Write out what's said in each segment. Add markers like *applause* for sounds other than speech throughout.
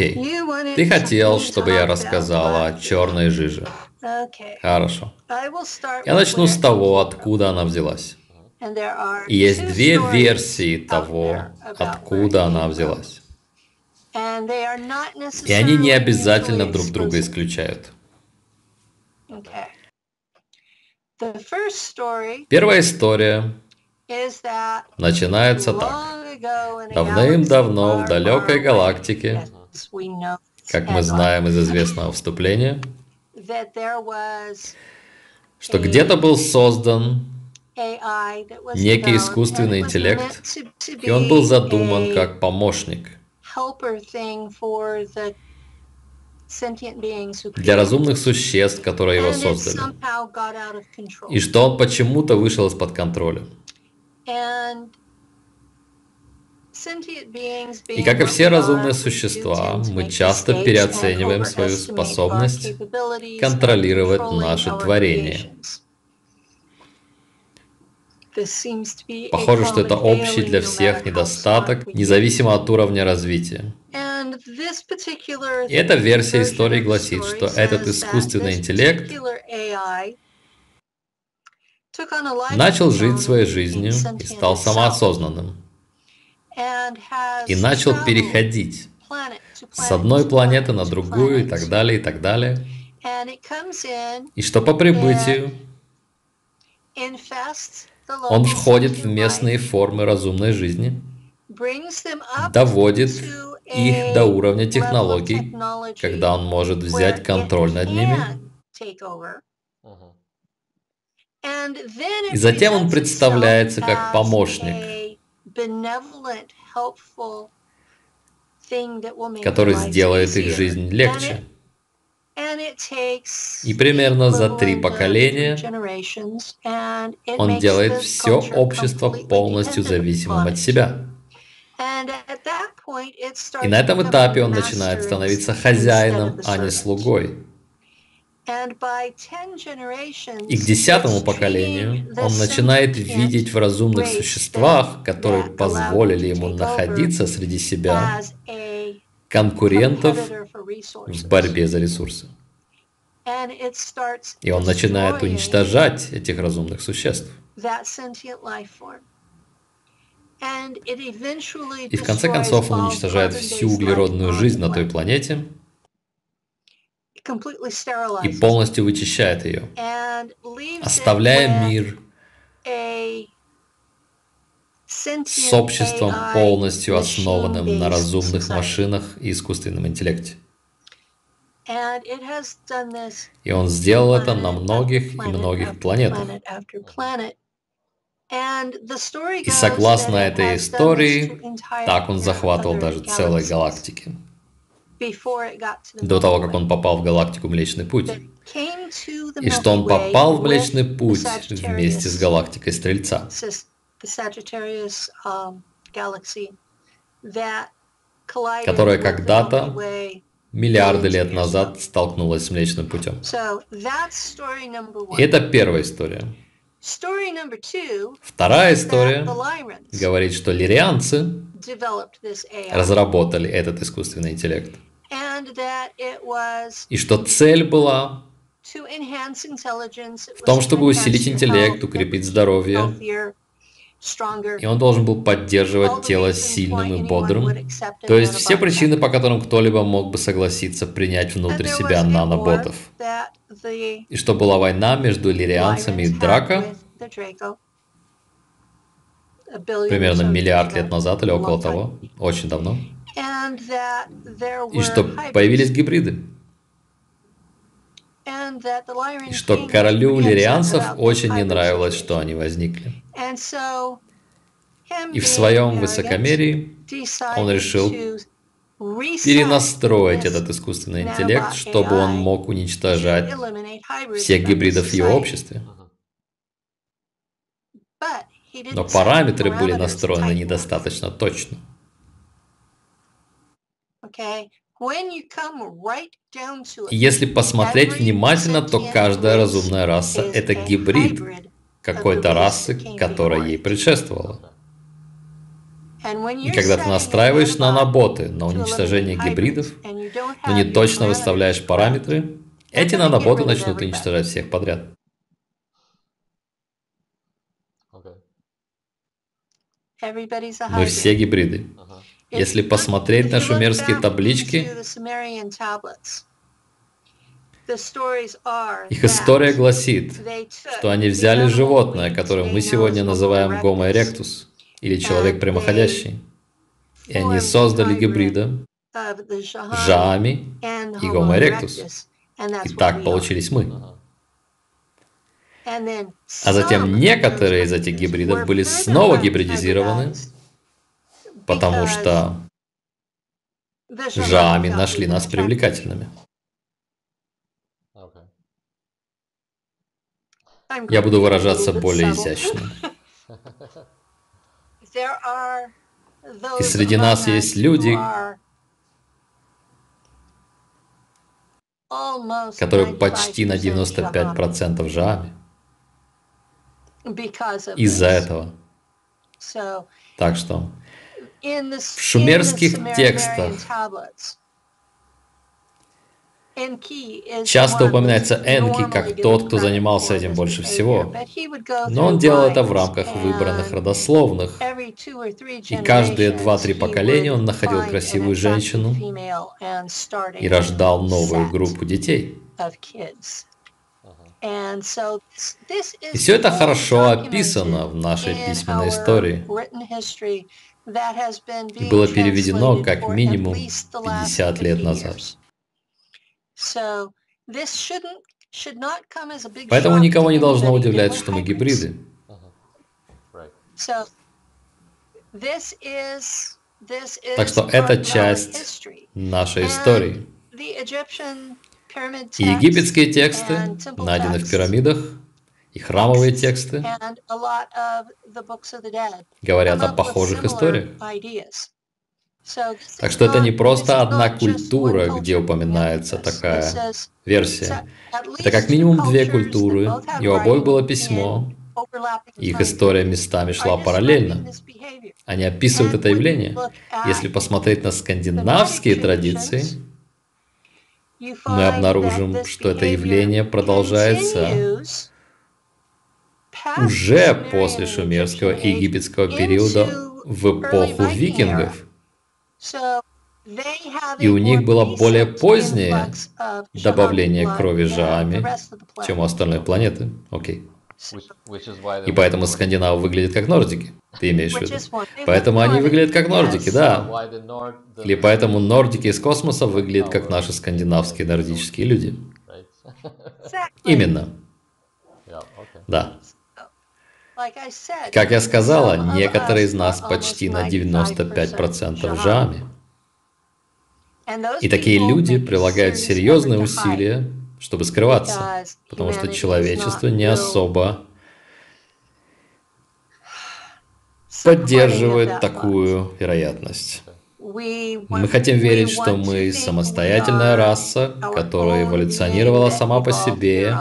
Окей. Ты хотел, чтобы я рассказала о черной жиже. Хорошо. Я начну с того, откуда она взялась. И есть две версии того, откуда она взялась. И они не обязательно друг друга исключают. Первая история начинается так. Давным-давно в далекой галактике, как мы знаем из известного вступления, что где-то был создан некий искусственный интеллект, и он был задуман как помощник для разумных существ, которые его создали. И что он почему-то вышел из-под контроля. И как и все разумные существа, мы часто переоцениваем свою способность контролировать наше творение. Похоже, что это общий для всех недостаток, независимо от уровня развития. И эта версия истории гласит, что этот искусственный интеллект начал жить своей жизнью и стал самоосознанным. И начал переходить с одной планеты на другую и так далее, и так далее. И что по прибытию? он входит в местные формы разумной жизни, доводит их до уровня технологий, когда он может взять контроль над ними. И затем он представляется как помощник, который сделает их жизнь легче. И примерно за три поколения он делает все общество полностью зависимым от себя. И на этом этапе он начинает становиться хозяином, а не слугой. И к десятому поколению он начинает видеть в разумных существах, которые позволили ему находиться среди себя, конкурентов в борьбе за ресурсы. И он начинает уничтожать этих разумных существ. И в конце концов он уничтожает всю углеродную жизнь на той планете и полностью вычищает ее, оставляя мир с обществом полностью основанным на разумных машинах и искусственном интеллекте. И он сделал это на многих и многих планетах. И согласно этой истории, так он захватывал даже целые галактики. До того, как он попал в галактику Млечный Путь. И что он попал в Млечный Путь вместе с галактикой Стрельца. Um, которая когда-то миллиарды лет назад столкнулась с Млечным путем. И это первая история. Вторая история говорит, что лирианцы разработали этот искусственный интеллект. И что цель была в том, чтобы усилить интеллект, укрепить здоровье, и он должен был поддерживать тело сильным и бодрым. То есть все причины, по которым кто-либо мог бы согласиться принять внутрь себя наноботов. И что была война между лирианцами и Драко, примерно миллиард лет назад или около того, очень давно. И что появились гибриды. И что королю лирианцев очень не нравилось, что они возникли. И в своем высокомерии он решил перенастроить этот искусственный интеллект, чтобы он мог уничтожать всех гибридов в его обществе. Но параметры были настроены недостаточно точно. Если посмотреть внимательно, то каждая разумная раса – это гибрид какой-то расы, которая ей предшествовала. И когда ты настраиваешь наноботы на уничтожение гибридов, но не точно выставляешь параметры, эти наноботы начнут уничтожать всех подряд. Мы все гибриды. Если посмотреть на шумерские таблички, их история гласит, что они взяли животное, которое мы сегодня называем Homo erectus, или человек прямоходящий, и они создали гибрида Жами и Homo erectus. И так получились мы. А затем некоторые из этих гибридов были снова гибридизированы, потому что Жами нашли нас привлекательными. Я буду выражаться более изящно. *laughs* И среди нас есть люди, которые почти на 95% жами. Из-за этого. Так что в шумерских текстах часто упоминается Энки как тот, кто занимался этим больше всего. Но он делал это в рамках выбранных родословных. И каждые два-три поколения он находил красивую женщину и рождал новую группу детей. И все это хорошо описано в нашей письменной истории было переведено как минимум 50 лет назад. Поэтому никого не должно удивлять, что мы гибриды. Так что это часть нашей истории. И египетские тексты найдены в пирамидах, и храмовые тексты говорят о похожих историях. Так что это не просто одна культура, где упоминается такая версия. Это как минимум две культуры, и у обоих было письмо, их история местами шла параллельно. Они описывают это явление. Если посмотреть на скандинавские традиции, мы обнаружим, что это явление продолжается уже после шумерского и египетского периода в эпоху викингов. И у них было более позднее добавление крови Жаами, чем у остальной планеты. Окей. И поэтому скандинавы выглядят как нордики, ты имеешь в виду. Поэтому они выглядят как нордики, да. Или поэтому нордики из космоса выглядят как наши скандинавские нордические люди. Именно. Да. Как я сказала, некоторые из нас почти на 95% жами. И такие люди прилагают серьезные усилия, чтобы скрываться, потому что человечество не особо поддерживает такую вероятность. Мы хотим верить, что мы самостоятельная раса, которая эволюционировала сама по себе,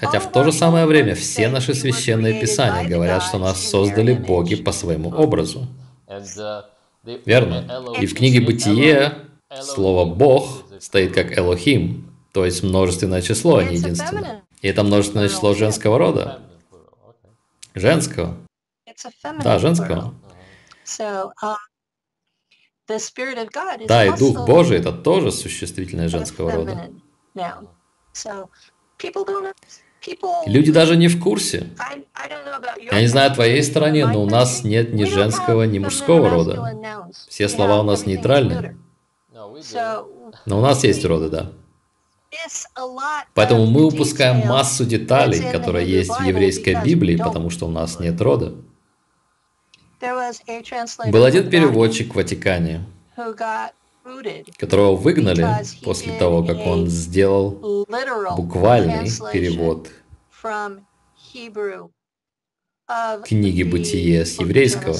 хотя в то же самое время все наши священные писания говорят, что нас создали боги по своему образу. Верно. И в книге «Бытие» слово «бог» стоит как «элохим», то есть множественное число, а не единственное. И это множественное число женского рода. Женского. Да, женского. Да, и Дух Божий — это тоже существительное женского рода. Люди даже не в курсе. Я не знаю о твоей стране, но у нас нет ни женского, ни мужского рода. Все слова у нас нейтральны. Но у нас есть роды, да. Поэтому мы упускаем массу деталей, которые есть в еврейской Библии, потому что у нас нет рода. Был один переводчик в Ватикане, которого выгнали после того, как он сделал буквальный перевод книги «Бытие» с еврейского.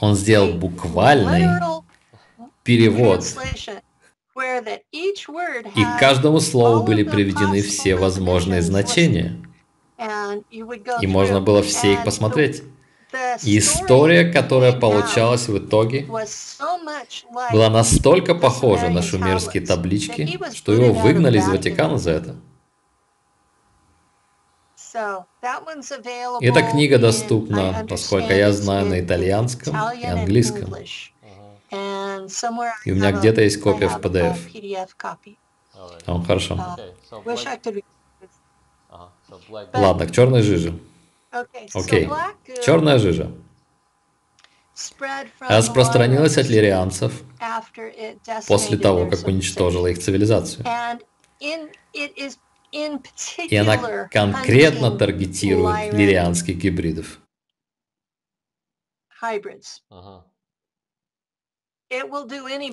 Он сделал буквальный перевод, и к каждому слову были приведены все возможные значения. И можно было все их посмотреть. История, которая получалась в итоге, была настолько похожа на шумерские таблички, что его выгнали из Ватикана за это. Эта книга доступна, насколько я знаю, на итальянском и английском. И у меня где-то есть копия в PDF. О, хорошо. Ладно, к черной жиже. Окей. Черная жижа распространилась от лирианцев после того, как уничтожила их цивилизацию. И она конкретно таргетирует лирианских гибридов.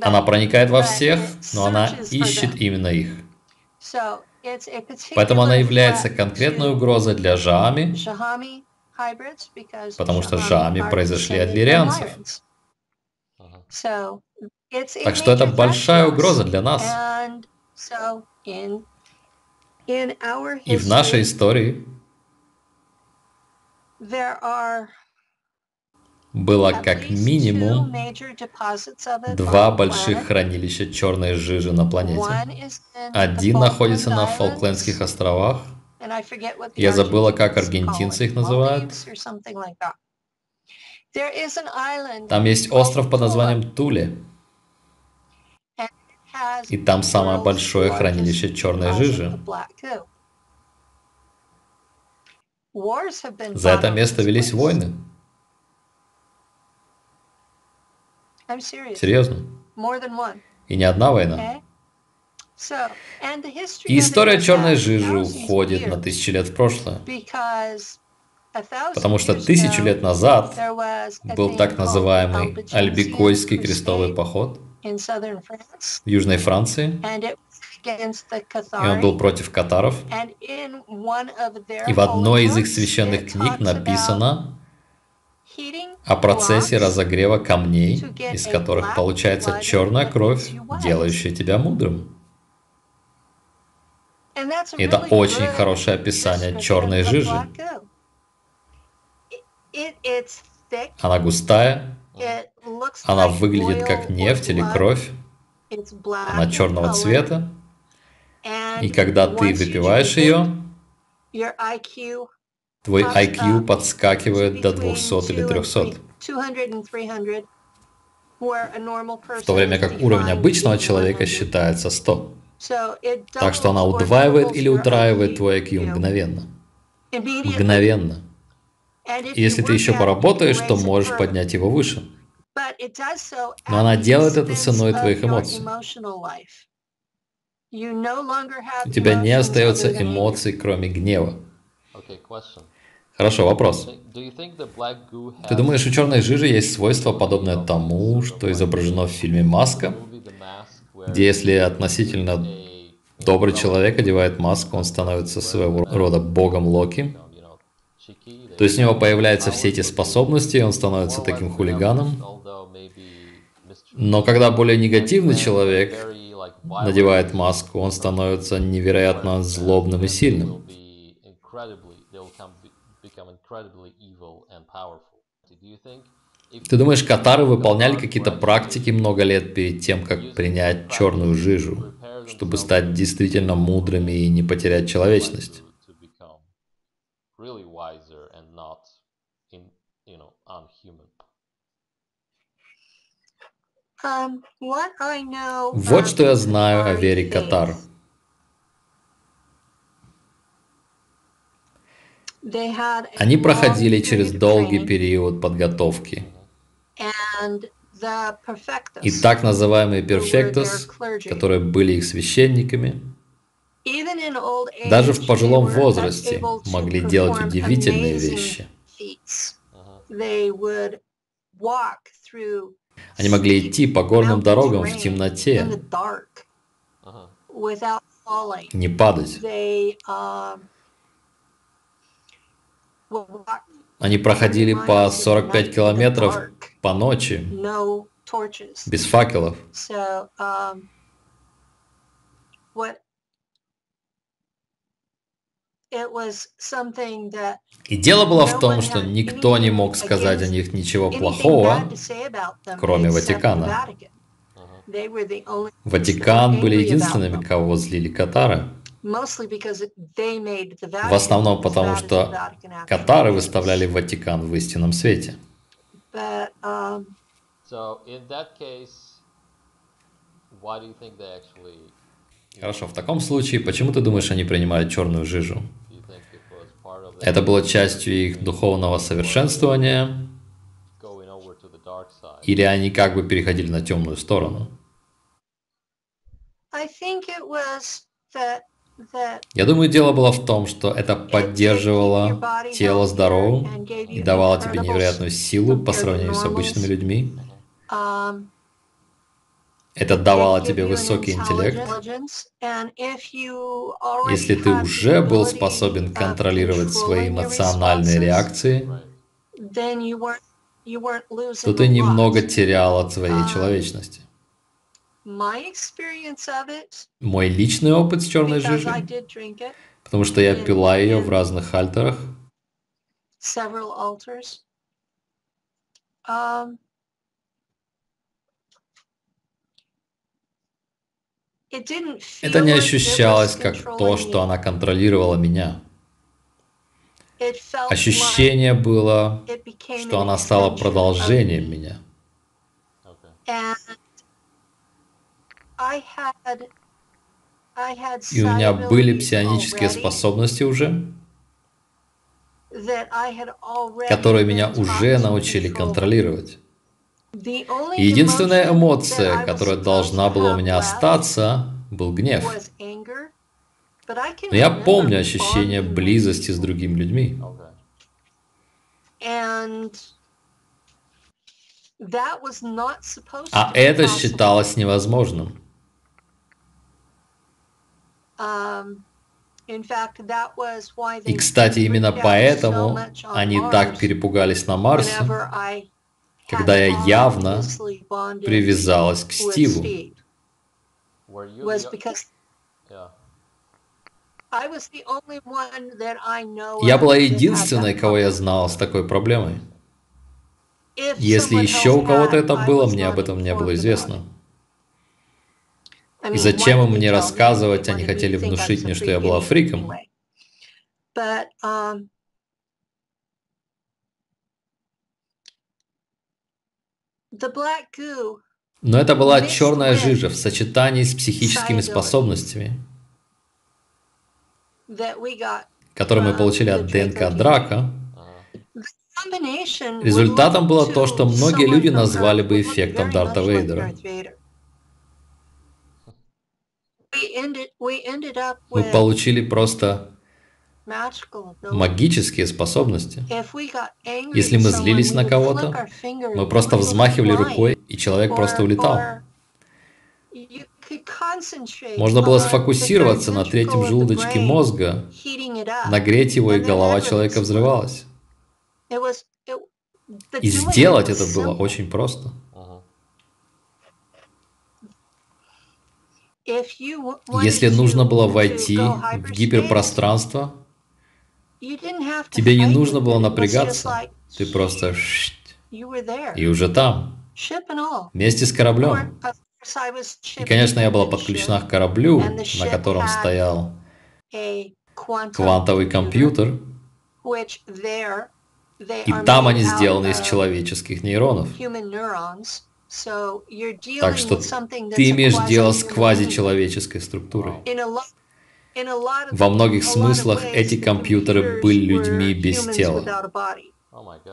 Она проникает во всех, но она ищет именно их. Поэтому она является конкретной угрозой для Жами, потому что Жами произошли от лирианцев. Так что это большая угроза для нас. И в нашей истории было как минимум два больших хранилища черной жижи на планете. Один находится на Фолклендских островах. Я забыла, как аргентинцы их называют. Там есть остров под названием Туле. И там самое большое хранилище черной жижи. За это место велись войны. Серьезно. И не одна война. И история черной жижи уходит на тысячи лет в прошлое. Потому что тысячу лет назад был так называемый Альбикойский крестовый поход в Южной Франции, и он был против катаров. И в одной из их священных книг написано, о процессе разогрева камней, из которых получается черная кровь, делающая тебя мудрым. Это очень хорошее описание черной жижи. Она густая, она выглядит как нефть или кровь, она черного цвета, и когда ты выпиваешь ее, Твой IQ подскакивает до 200 или 300. В то время как уровень обычного человека считается 100. Так что она удваивает или утраивает твой IQ мгновенно. Мгновенно. И если ты еще поработаешь, то можешь поднять его выше. Но она делает это ценой твоих эмоций. У тебя не остается эмоций, кроме гнева. Хорошо, вопрос. Ты думаешь, у черной жижи есть свойство, подобное тому, что изображено в фильме «Маска», где если относительно добрый человек одевает маску, он становится своего рода богом Локи? То есть у него появляются все эти способности, и он становится таким хулиганом. Но когда более негативный человек надевает маску, он становится невероятно злобным и сильным. Ты думаешь, катары выполняли какие-то практики много лет перед тем, как принять черную жижу, чтобы стать действительно мудрыми и не потерять человечность? Um, вот что я знаю о вере Катар. Они проходили через долгий период подготовки. И так называемые перфектус, которые были их священниками, даже в пожилом возрасте могли делать удивительные вещи. Они могли идти по горным дорогам в темноте, не падать. Они проходили по 45 километров по ночи, без факелов. И дело было в том, что никто не мог сказать о них ничего плохого, кроме Ватикана. Ватикан были единственными, кого злили катары. В основном потому, что катары выставляли Ватикан в истинном свете. Um, Хорошо, в таком случае, почему ты думаешь, они принимали черную жижу? Это было частью их духовного совершенствования? Или они как бы переходили на темную сторону? Я думаю, дело было в том, что это поддерживало тело здоровым и давало тебе невероятную силу по сравнению с обычными людьми. Это давало тебе высокий интеллект. Если ты уже был способен контролировать свои эмоциональные реакции, то ты немного терял от своей человечности. Мой личный опыт с черной жижей, потому что я пила ее в разных альтерах. Um, Это не ощущалось как то, что она контролировала меня. Ощущение было, что она стала продолжением меня. И у меня были псионические способности уже, которые меня уже научили контролировать. И единственная эмоция, которая должна была у меня остаться, был гнев. Но я помню ощущение близости с другими людьми. А это считалось невозможным. Um, И, кстати, именно поэтому они так перепугались на Марсе, когда я явно привязалась к Стиву. Я была единственной, кого я знал с такой проблемой. Если еще у кого-то это было, мне об этом не было известно. И зачем им мне рассказывать, они хотели внушить мне, что я была фриком. Um, Но это была черная жижа в сочетании с психическими способностями, которые мы получили от ДНК Драка. Результатом было то, что многие люди назвали бы эффектом Дарта Вейдера. Мы получили просто магические способности. Если мы злились на кого-то, мы просто взмахивали рукой, и человек просто улетал. Можно было сфокусироваться на третьем желудочке мозга, нагреть его, и голова человека взрывалась. И сделать это было очень просто. Если нужно было войти в гиперпространство, тебе не нужно было напрягаться. Ты просто и уже там, вместе с кораблем. И, конечно, я была подключена к кораблю, на котором стоял квантовый компьютер, и там они сделаны из человеческих нейронов. Так что ты имеешь дело с квазичеловеческой структурой. Во многих смыслах эти компьютеры были людьми без тела.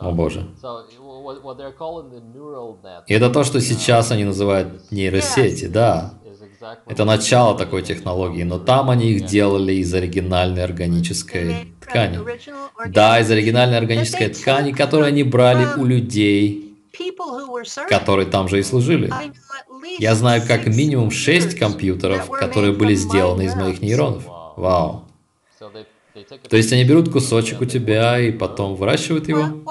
О боже. И это то, что сейчас они называют нейросети, да. Это начало такой технологии, но там они их делали из оригинальной органической ткани. Да, из оригинальной органической ткани, которую они брали у людей, которые там же и служили. Я знаю как минимум шесть компьютеров, которые были сделаны из моих нейронов. Вау. То есть они берут кусочек у тебя и потом выращивают его?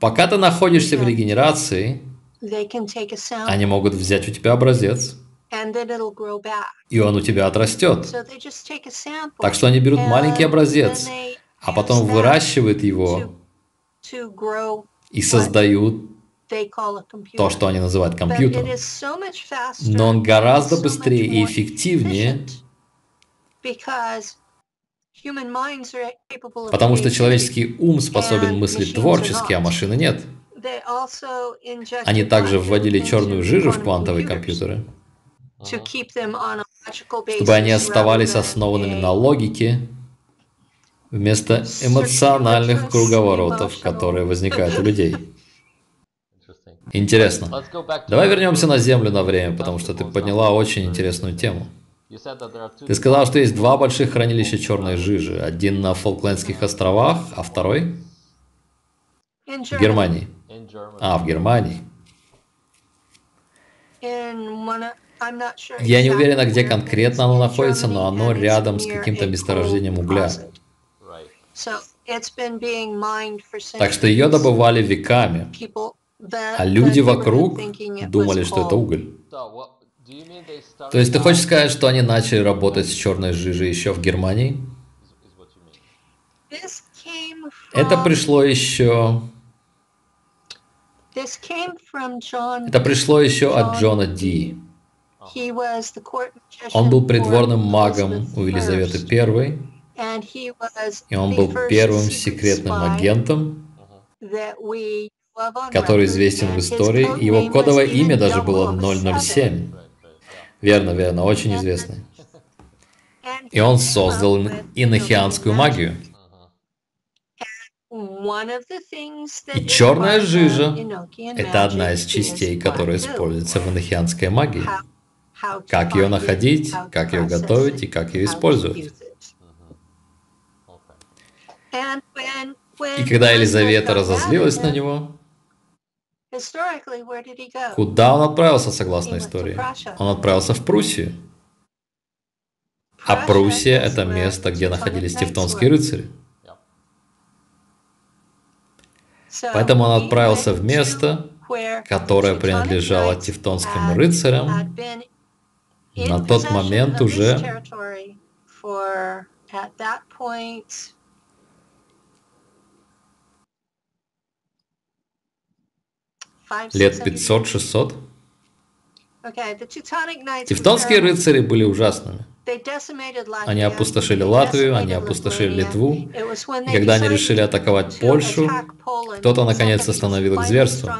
Пока ты находишься в регенерации, они могут взять у тебя образец и он у тебя отрастет. Так что они берут маленький образец, а потом выращивают его и создают то, что они называют компьютером. Но он гораздо быстрее и эффективнее, потому что человеческий ум способен мыслить творчески, а машины нет. Они также вводили черную жижу в квантовые компьютеры, чтобы они оставались основанными на логике, вместо эмоциональных круговоротов, которые возникают у людей. Интересно. Давай вернемся на Землю на время, потому что ты подняла очень интересную тему. Ты сказал, что есть два больших хранилища черной жижи. Один на Фолклендских островах, а второй? В Германии. А, в Германии. Я не уверена, где конкретно оно находится, но оно рядом с каким-то месторождением угля. Так что ее добывали веками, а люди вокруг думали, что это уголь. То есть ты хочешь сказать, что они начали работать с черной жижей еще в Германии? Это пришло еще... Это пришло еще от Джона Ди. Он был придворным магом у Елизаветы I, и он был первым секретным агентом, который известен в истории. Его кодовое имя даже было 007. Верно, верно, очень известный. И он создал инохианскую магию. И черная жижа – это одна из частей, которая используется в инохианской магии. Как ее находить, как ее готовить и как ее использовать. И когда Елизавета разозлилась на него, куда он отправился, согласно истории? Он отправился в Пруссию. А Пруссия – это место, где находились тевтонские рыцари. Поэтому он отправился в место, которое принадлежало тевтонским рыцарям, на тот момент уже лет 500-600. Тевтонские рыцари были ужасными. Они опустошили Латвию, они опустошили Литву. И когда они решили атаковать Польшу, кто-то наконец остановил их зверство.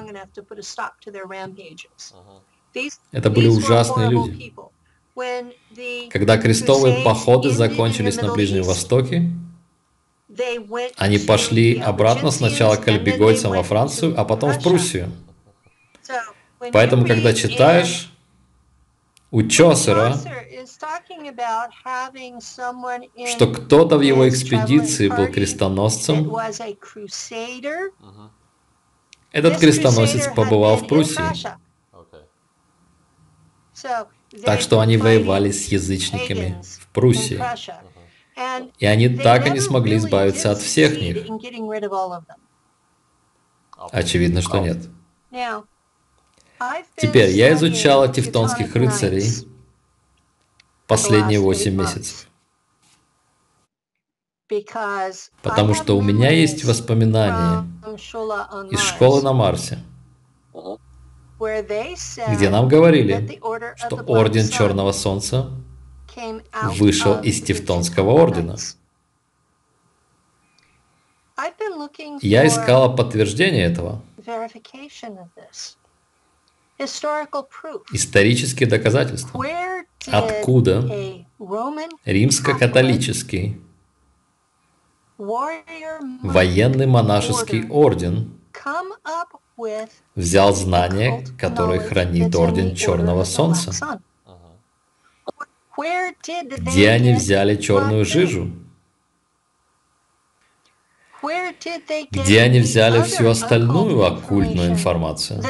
Это были ужасные люди. Когда крестовые походы закончились на Ближнем Востоке, они пошли обратно сначала к альбегойцам во Францию, а потом в Пруссию. Поэтому, когда читаешь у Чосера, что кто-то в его экспедиции был крестоносцем, этот крестоносец побывал в Пруссии. Так что они воевали с язычниками в Пруссии. И они так и не смогли избавиться от всех них. Очевидно, что нет. Теперь я изучала тевтонских рыцарей последние восемь месяцев. Потому что у меня есть воспоминания из школы на Марсе, где нам говорили, что Орден Черного Солнца вышел из Тевтонского Ордена. Я искала подтверждение этого. Исторические доказательства. Откуда римско-католический военный монашеский орден взял знания, которые хранит Орден Черного Солнца? Где они взяли черную жижу? Где они взяли всю остальную оккультную информацию,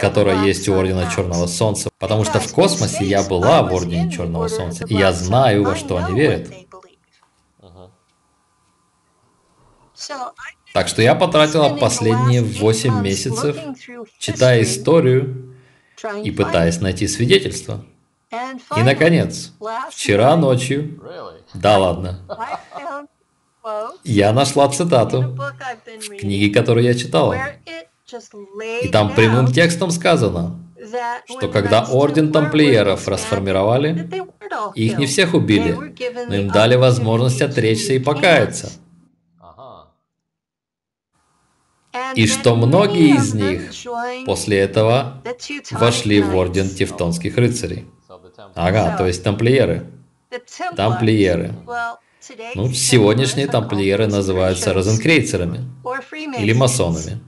которая есть у Ордена Черного Солнца, потому что в космосе я была в Ордене Черного Солнца, и я знаю, во что они верят. Так что я потратила последние 8 месяцев, читая историю и пытаясь найти свидетельства. И, наконец, вчера ночью... Да ладно. Я нашла цитату в книге, которую я читала. И там прямым текстом сказано, что когда орден тамплиеров расформировали, их не всех убили, но им дали возможность отречься и покаяться. И что многие из них после этого вошли в орден тевтонских рыцарей. Ага, то есть тамплиеры. Тамплиеры. Ну, сегодняшние тамплиеры называются розенкрейцерами или масонами.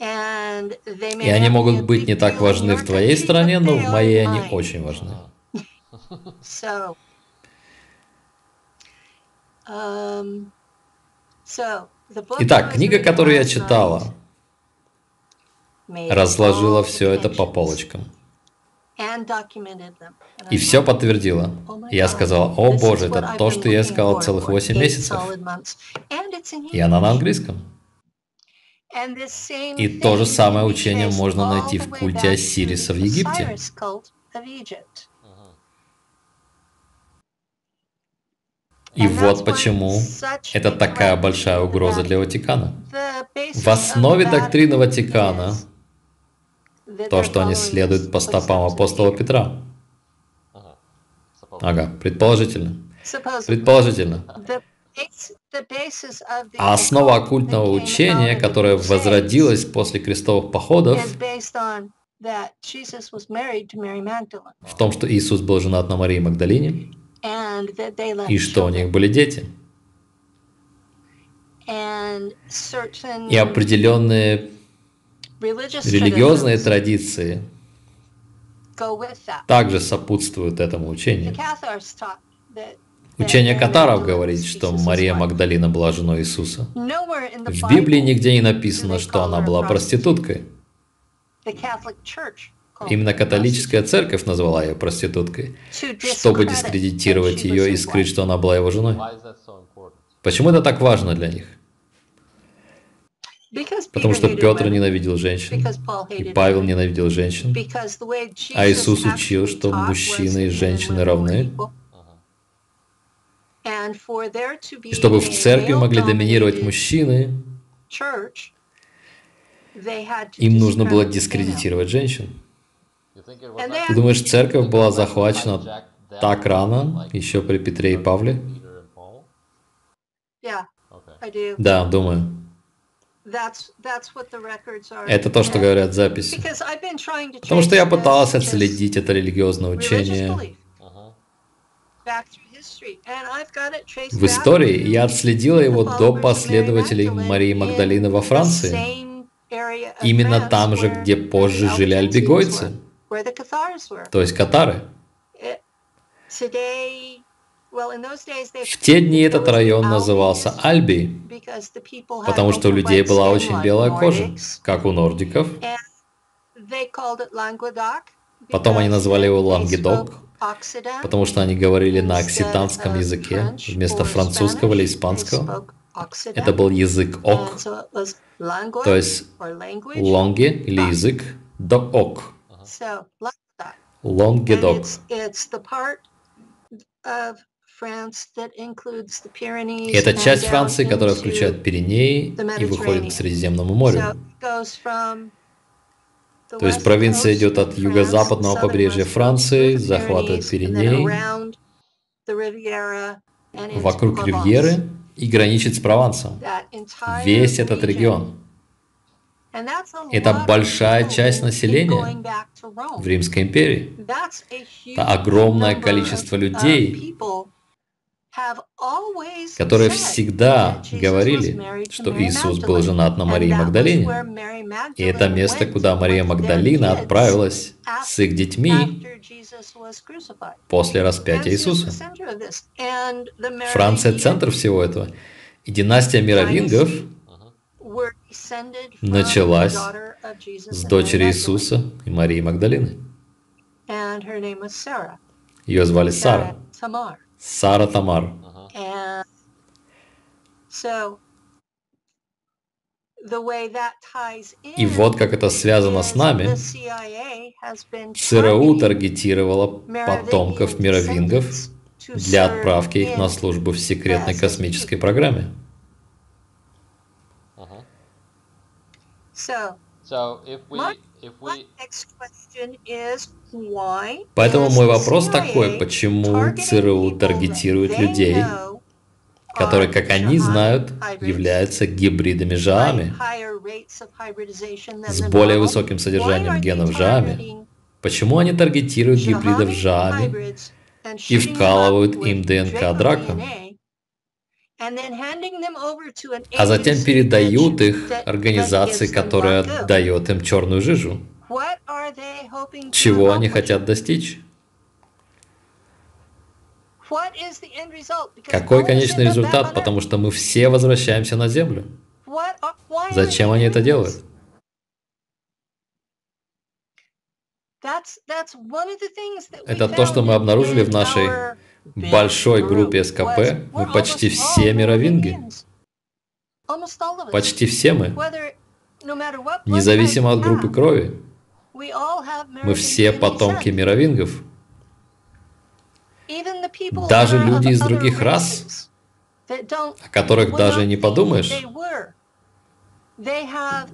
И они могут быть не так важны в твоей стране, но в моей они очень важны. *laughs* Um, Итак, книга, которую я читала, разложила все это по полочкам. И все подтверждила. Я сказала, о боже, это то, что я искала целых 8 месяцев. И она на английском. И то же самое учение можно найти в культе Осириса в Египте. И вот почему это такая большая угроза для Ватикана. В основе доктрины Ватикана то, что они следуют по стопам апостола Петра. Ага, предположительно. Предположительно. А основа оккультного учения, которое возродилось после крестовых походов, в том, что Иисус был женат на Марии Магдалине, и что у них были дети. И определенные религиозные традиции также сопутствуют этому учению. Учение катаров говорит, что Мария Магдалина была женой Иисуса. В Библии нигде не написано, что она была проституткой. Именно католическая церковь назвала ее проституткой, чтобы дискредитировать ее и скрыть, что она была его женой. Почему это так важно для них? Потому что Петр ненавидел женщин, и Павел ненавидел женщин, а Иисус учил, что мужчины и женщины равны, и чтобы в церкви могли доминировать мужчины, им нужно было дискредитировать женщин. Ты думаешь, церковь была захвачена так рано, еще при Петре и Павле? Да, думаю. Это то, что говорят записи. Потому что я пытался отследить это религиозное учение. В истории я отследила его до последователей Марии Магдалины во Франции. Именно там же, где позже жили альбегойцы. То есть катары. В те дни этот район назывался Альби, потому что у людей была очень белая кожа, как у нордиков. Потом они назвали его Лангедок, потому что они говорили на окситанском языке вместо французского или испанского. Это был язык ок, то есть лонги или язык до ок. Лонгедок. Это часть Франции, которая включает Пиренеи и выходит к Средиземному морю. То есть провинция идет от юго-западного побережья Франции, захватывает Пиренеи, вокруг Ривьеры и граничит с Провансом. Весь этот регион. Это большая часть населения в Римской империи. Это огромное количество людей, которые всегда говорили, что Иисус был женат на Марии Магдалине. И это место, куда Мария Магдалина отправилась с их детьми после распятия Иисуса. Франция – центр всего этого. И династия мировингов началась с дочери Иисуса и Марии Магдалины. Ее звали Сара. Сара Тамар. И вот как это связано с нами. ЦРУ таргетировала потомков мировингов для отправки их на службу в секретной космической программе. Поэтому мой вопрос такой, почему ЦРУ таргетирует людей, которые, как они знают, являются гибридами ЖААМи с более высоким содержанием генов ЖААМи. Почему они таргетируют гибридов ЖААМи и вкалывают им ДНК дракон? А затем передают их организации, которая дает им черную жижу. Чего они хотят достичь? Какой конечный результат? Потому что мы все возвращаемся на Землю. Зачем они это делают? Это то, что мы обнаружили в нашей большой группе СКП. Мы почти все мировинги. Почти все мы. Независимо от группы крови. Мы все потомки мировингов. Даже люди из других рас, о которых даже не подумаешь,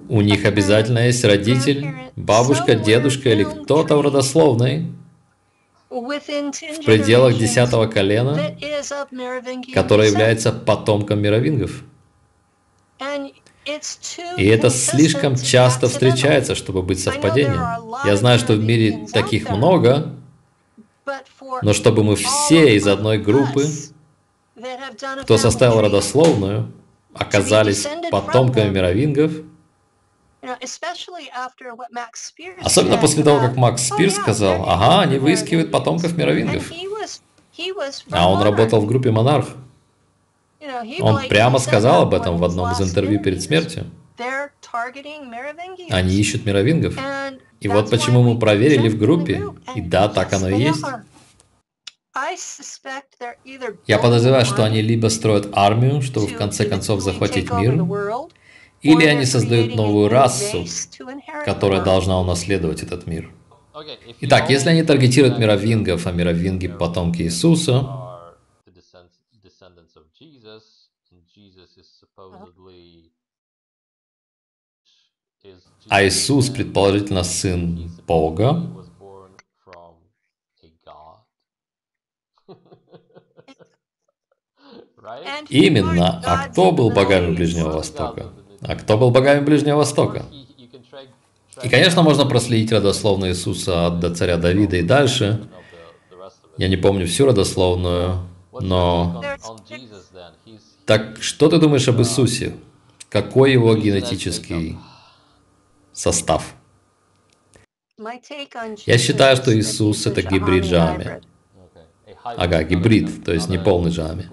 у них обязательно есть родитель, бабушка, дедушка или кто-то в родословной в пределах десятого колена, который является потомком мировингов. И это слишком часто встречается, чтобы быть совпадением. Я знаю, что в мире таких много, но чтобы мы все из одной группы, кто составил родословную, оказались потомками мировингов, Особенно после того, как Макс oh, Спирс сказал, ага, они выискивают потомков мировингов. А он работал в группе «Монарх». Он прямо сказал об этом в одном из интервью перед смертью. Они ищут мировингов. И вот почему мы проверили в группе. И да, так оно и есть. Я подозреваю, что они либо строят армию, чтобы в конце концов захватить мир, или они создают новую расу, которая должна унаследовать этот мир. Итак, если они таргетируют мировингов, а мировинги – потомки Иисуса, а Иисус, предположительно, сын Бога, *laughs* Именно. А кто был богами Ближнего Востока? А кто был богами Ближнего Востока? И, конечно, можно проследить родословную Иисуса от до царя Давида и дальше. Я не помню всю родословную, но... Так что ты думаешь об Иисусе? Какой его генетический состав? Я считаю, что Иисус — это гибрид Джами. Ага, гибрид, то есть не полный Джами.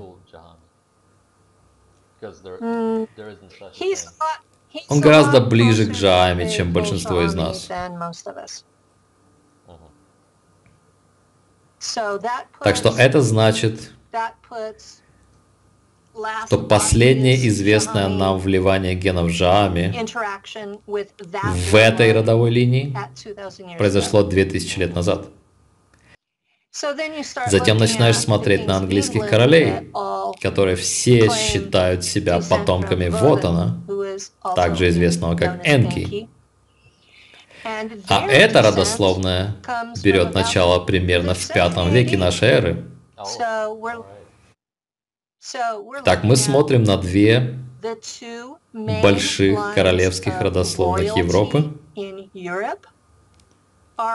Он гораздо ближе к Джааме, чем большинство из нас. Так что это значит, что последнее известное нам вливание генов Джаами в этой родовой линии произошло 2000 лет назад. Затем начинаешь смотреть на английских королей, которые все считают себя потомками Вотана, также известного как Энки. А эта родословная берет начало примерно в пятом веке нашей эры. Так мы смотрим на две больших королевских родословных Европы,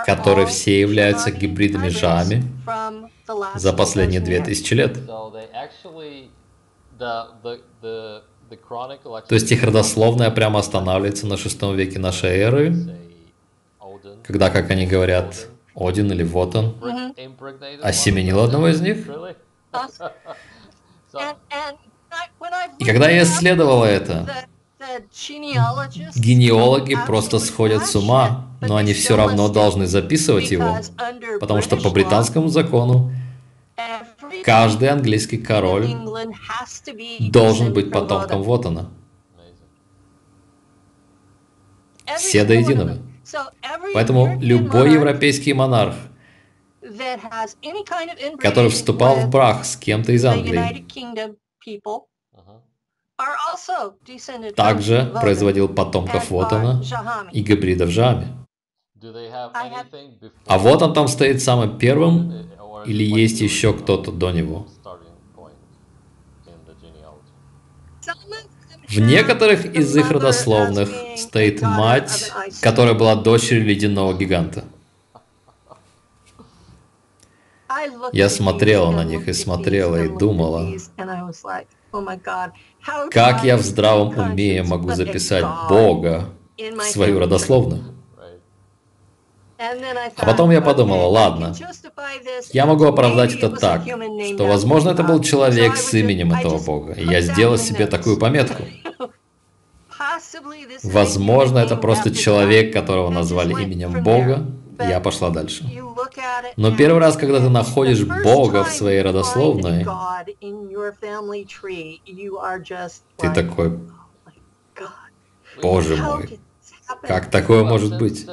которые все являются гибридами жами за последние две тысячи лет. То есть их родословная прямо останавливается на шестом веке нашей эры, когда, как они говорят, Один или вот он осеменил одного из них. И когда я исследовал это, Генеалоги просто сходят с ума, но они все равно должны записывать его, потому что по британскому закону каждый английский король должен быть потомком Вотана. Все до единого. Поэтому любой европейский монарх, который вступал в брак с кем-то из Англии, также производил потомков Вотана и гибридов Жами. А вот он там стоит самым первым, или есть еще кто-то до него? В некоторых из их родословных стоит мать, которая была дочерью ледяного гиганта. Я смотрела на них и смотрела и думала, как я в здравом уме могу записать Бога в свою родословную? А потом я подумала, ладно, я могу оправдать это так, что, возможно, это был человек с именем этого бога, и я сделала себе такую пометку. Возможно, это просто человек, которого назвали именем Бога, я пошла дальше. Но первый раз, когда ты находишь Бога в своей родословной, ты такой, Боже мой, как такое может быть?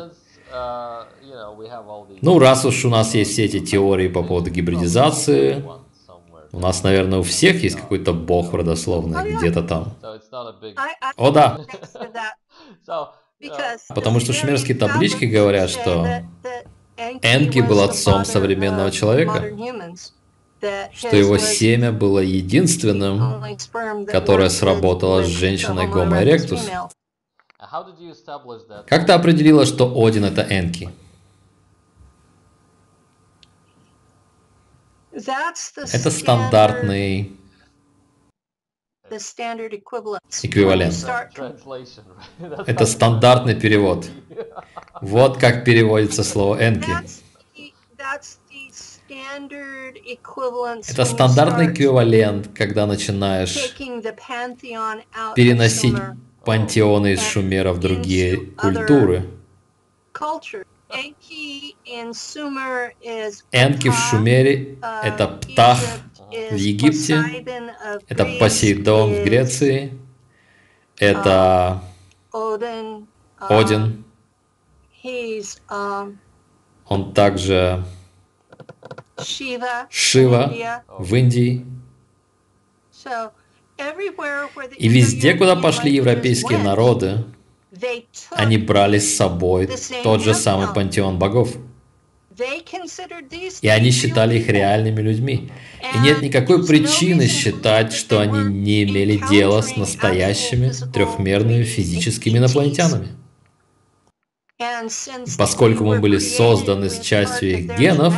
Ну, раз уж у нас есть все эти теории по поводу гибридизации, у нас, наверное, у всех есть какой-то бог родословный где-то там. О, да. Потому что шумерские таблички говорят, что Энки был отцом современного человека, что его семя было единственным, которое сработало с женщиной Гомо эректус. Как ты определила, что Один это Энки? Это стандартный эквивалент. *laughs* Это стандартный перевод. *laughs* Вот как переводится слово «энки». Это стандартный эквивалент, когда начинаешь переносить пантеоны из Шумера в другие культуры. Энки в Шумере – это Птах в Египте, это Посейдон в Греции, это Один. Он также Шива в Индии. И везде, куда пошли европейские народы, они брали с собой тот же самый пантеон богов. И они считали их реальными людьми. И нет никакой причины считать, что они не имели дела с настоящими трехмерными физическими инопланетянами. Поскольку мы были созданы с частью их генов,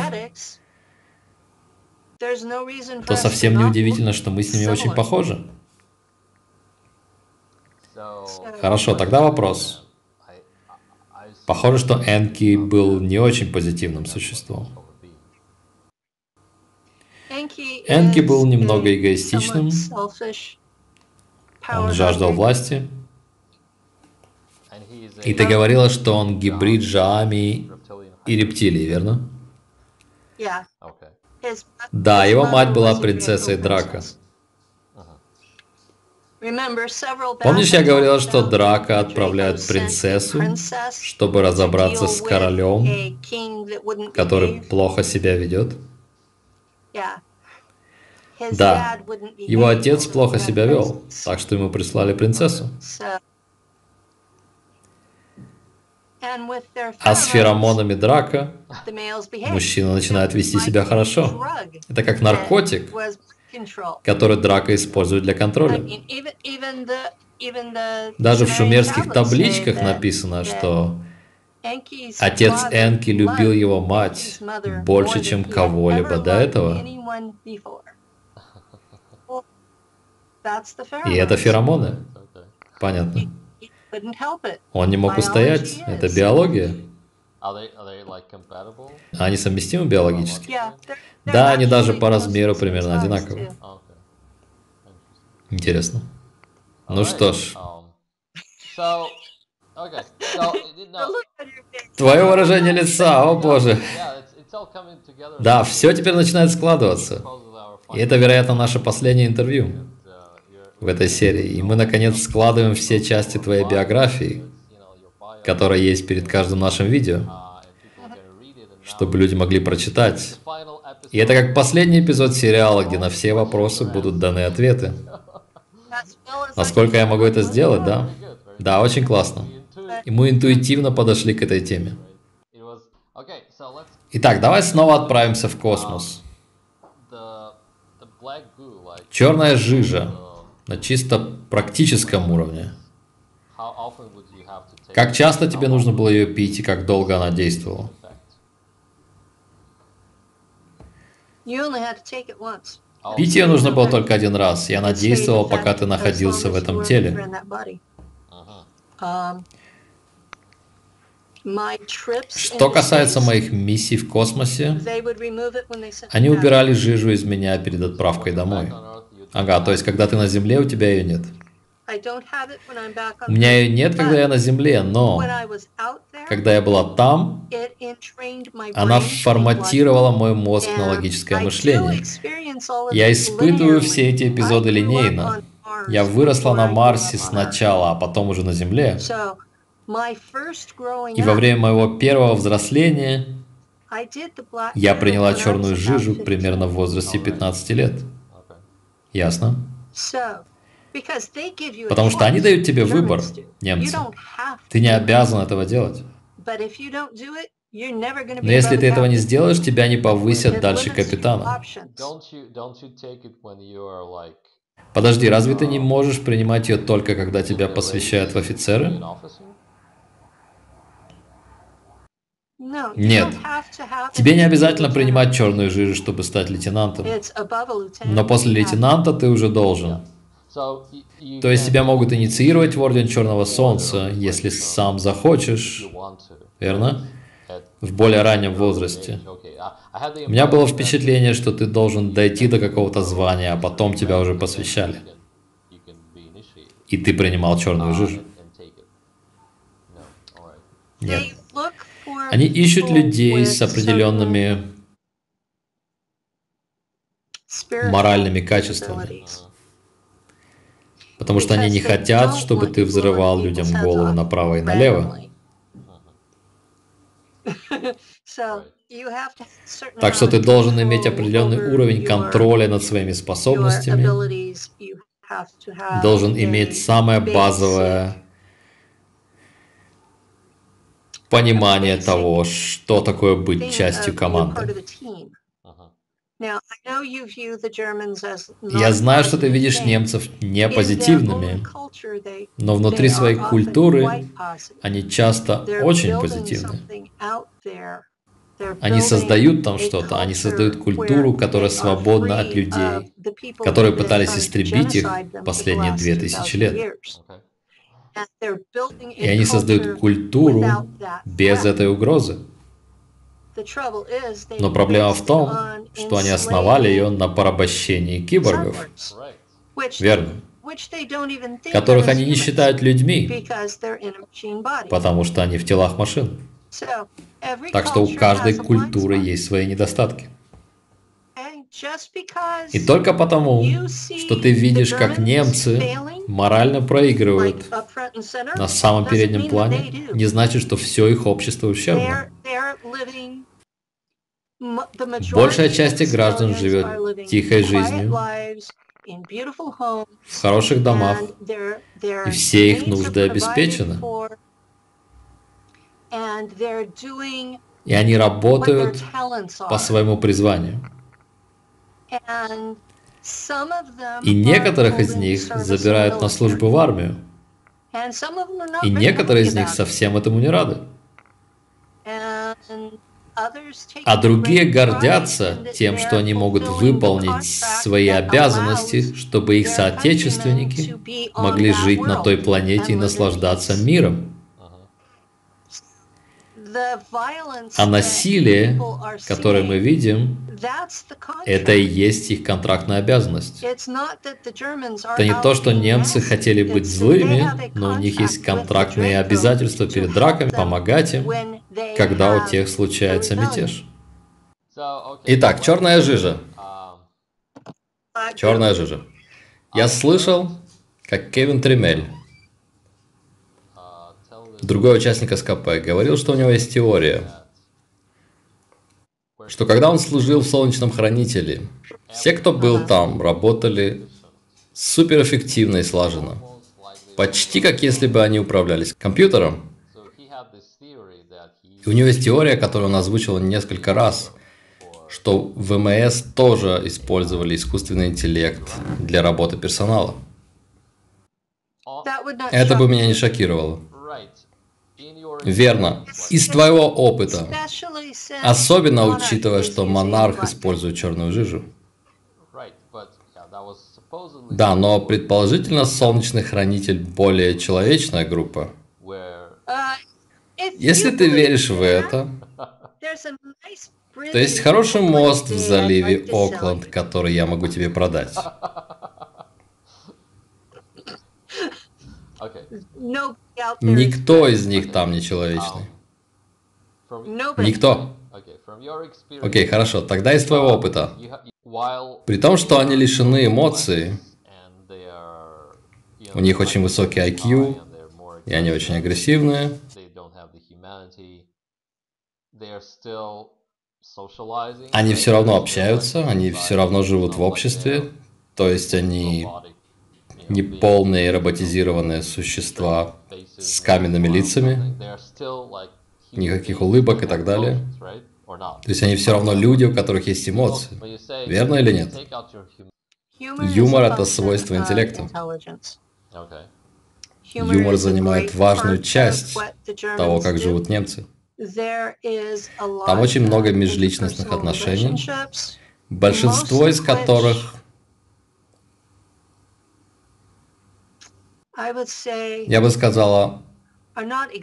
то совсем неудивительно, что мы с ними очень похожи. Хорошо, тогда вопрос. Похоже, что Энки был не очень позитивным существом. Энки был немного эгоистичным. Он жаждал власти. И ты говорила, что он гибрид Жаами и рептилии, верно? Да, его мать была принцессой Драка. Помнишь, я говорила, что Драка отправляет принцессу, чтобы разобраться с королем, который плохо себя ведет? Да, его отец плохо себя вел, так что ему прислали принцессу. А с феромонами драка мужчина начинает вести себя хорошо. Это как наркотик, который драка использует для контроля. Даже в шумерских табличках написано, что отец Энки любил его мать больше, чем кого-либо до этого. И это феромоны. Понятно. Он не мог устоять. Это биология. Они совместимы биологически? Да, они даже по размеру примерно одинаковы. Интересно. Ну что ж. *laughs* Твое выражение лица, о боже. Да, все теперь начинает складываться. И это, вероятно, наше последнее интервью в этой серии. И мы, наконец, складываем все части твоей биографии. Которая есть перед каждым нашим видео, чтобы люди могли прочитать. И это как последний эпизод сериала, где на все вопросы будут даны ответы. Насколько я могу это сделать, да? Да, очень классно. И мы интуитивно подошли к этой теме. Итак, давай снова отправимся в космос. Черная жижа на чисто практическом уровне. Как часто тебе нужно было ее пить и как долго она действовала? Пить ее нужно было только один раз, и она действовала, пока ты находился в этом теле. Что касается моих миссий в космосе, они убирали жижу из меня перед отправкой домой. Ага, то есть когда ты на Земле, у тебя ее нет. У меня ее нет, когда я на Земле, но когда я была там, она форматировала мой мозг на логическое мышление. Я испытываю все эти эпизоды линейно. Я выросла на Марсе сначала, а потом уже на Земле. И во время моего первого взросления я приняла черную жижу примерно в возрасте 15 лет. Ясно? Потому что они дают тебе выбор, немцы. Ты не обязан этого делать. Но если ты этого не сделаешь, тебя не повысят дальше капитана. Подожди, разве ты не можешь принимать ее только, когда тебя посвящают в офицеры? Нет. Тебе не обязательно принимать черную жижу, чтобы стать лейтенантом. Но после лейтенанта ты уже должен. То есть тебя могут инициировать в Орден Черного Солнца, если сам захочешь, верно? В более раннем возрасте. У меня было впечатление, что ты должен дойти до какого-то звания, а потом тебя уже посвящали. И ты принимал черную жижу. Нет. Они ищут людей с определенными моральными качествами. Потому что они не хотят, чтобы ты взрывал людям голову направо и налево. *laughs* Так что ты должен иметь определенный уровень контроля над своими способностями, должен иметь самое базовое понимание того, что такое быть частью команды. Я знаю, что ты видишь немцев не позитивными, но внутри своей культуры они часто очень позитивны. Они создают там что-то, они создают культуру, которая свободна от людей, которые пытались истребить их последние две тысячи лет. И они создают культуру без этой угрозы. Но проблема в том, что они основали ее на порабощении киборгов. Верно. Которых они не считают людьми, потому что они в телах машин. Так что у каждой культуры есть свои недостатки. И только потому, что ты видишь, как немцы морально проигрывают на самом переднем плане, не значит, что все их общество ущербно. Большая часть граждан живет тихой жизнью, в хороших домах, и все их нужды обеспечены. И они работают по своему призванию. И некоторых из них забирают на службу в армию. И некоторые из них совсем этому не рады. А другие гордятся тем, что они могут выполнить свои обязанности, чтобы их соотечественники могли жить на той планете и наслаждаться миром. А насилие, которое мы видим, это и есть их контрактная обязанность. Это не то, что немцы хотели быть злыми, но у них есть контрактные обязательства перед драками помогать им, когда у тех случается мятеж. Итак, черная жижа. Черная жижа. Я слышал, как Кевин Тремель другой участник СКП, говорил, что у него есть теория, что когда он служил в Солнечном Хранителе, все, кто был там, работали суперэффективно и слаженно. Почти как если бы они управлялись компьютером. И у него есть теория, которую он озвучил несколько раз, что в ВМС тоже использовали искусственный интеллект для работы персонала. Это бы меня не шокировало. Верно. Из твоего опыта, особенно учитывая, что монарх использует черную жижу. Да, но предположительно солнечный хранитель более человечная группа. Если ты веришь в это, то есть хороший мост в заливе Окленд, который я могу тебе продать. Никто из них там не человечный. Никто. Окей, okay, хорошо. Тогда из твоего опыта. При том, что они лишены эмоций, у них очень высокий IQ, и они очень агрессивные, они все равно общаются, они все равно живут в обществе, то есть они не полные роботизированные существа с каменными лицами, никаких улыбок и так далее. То есть они все равно люди, у которых есть эмоции. Верно или нет? Юмор – это свойство интеллекта. Юмор занимает важную часть того, как живут немцы. Там очень много межличностных отношений, большинство из которых я бы сказала,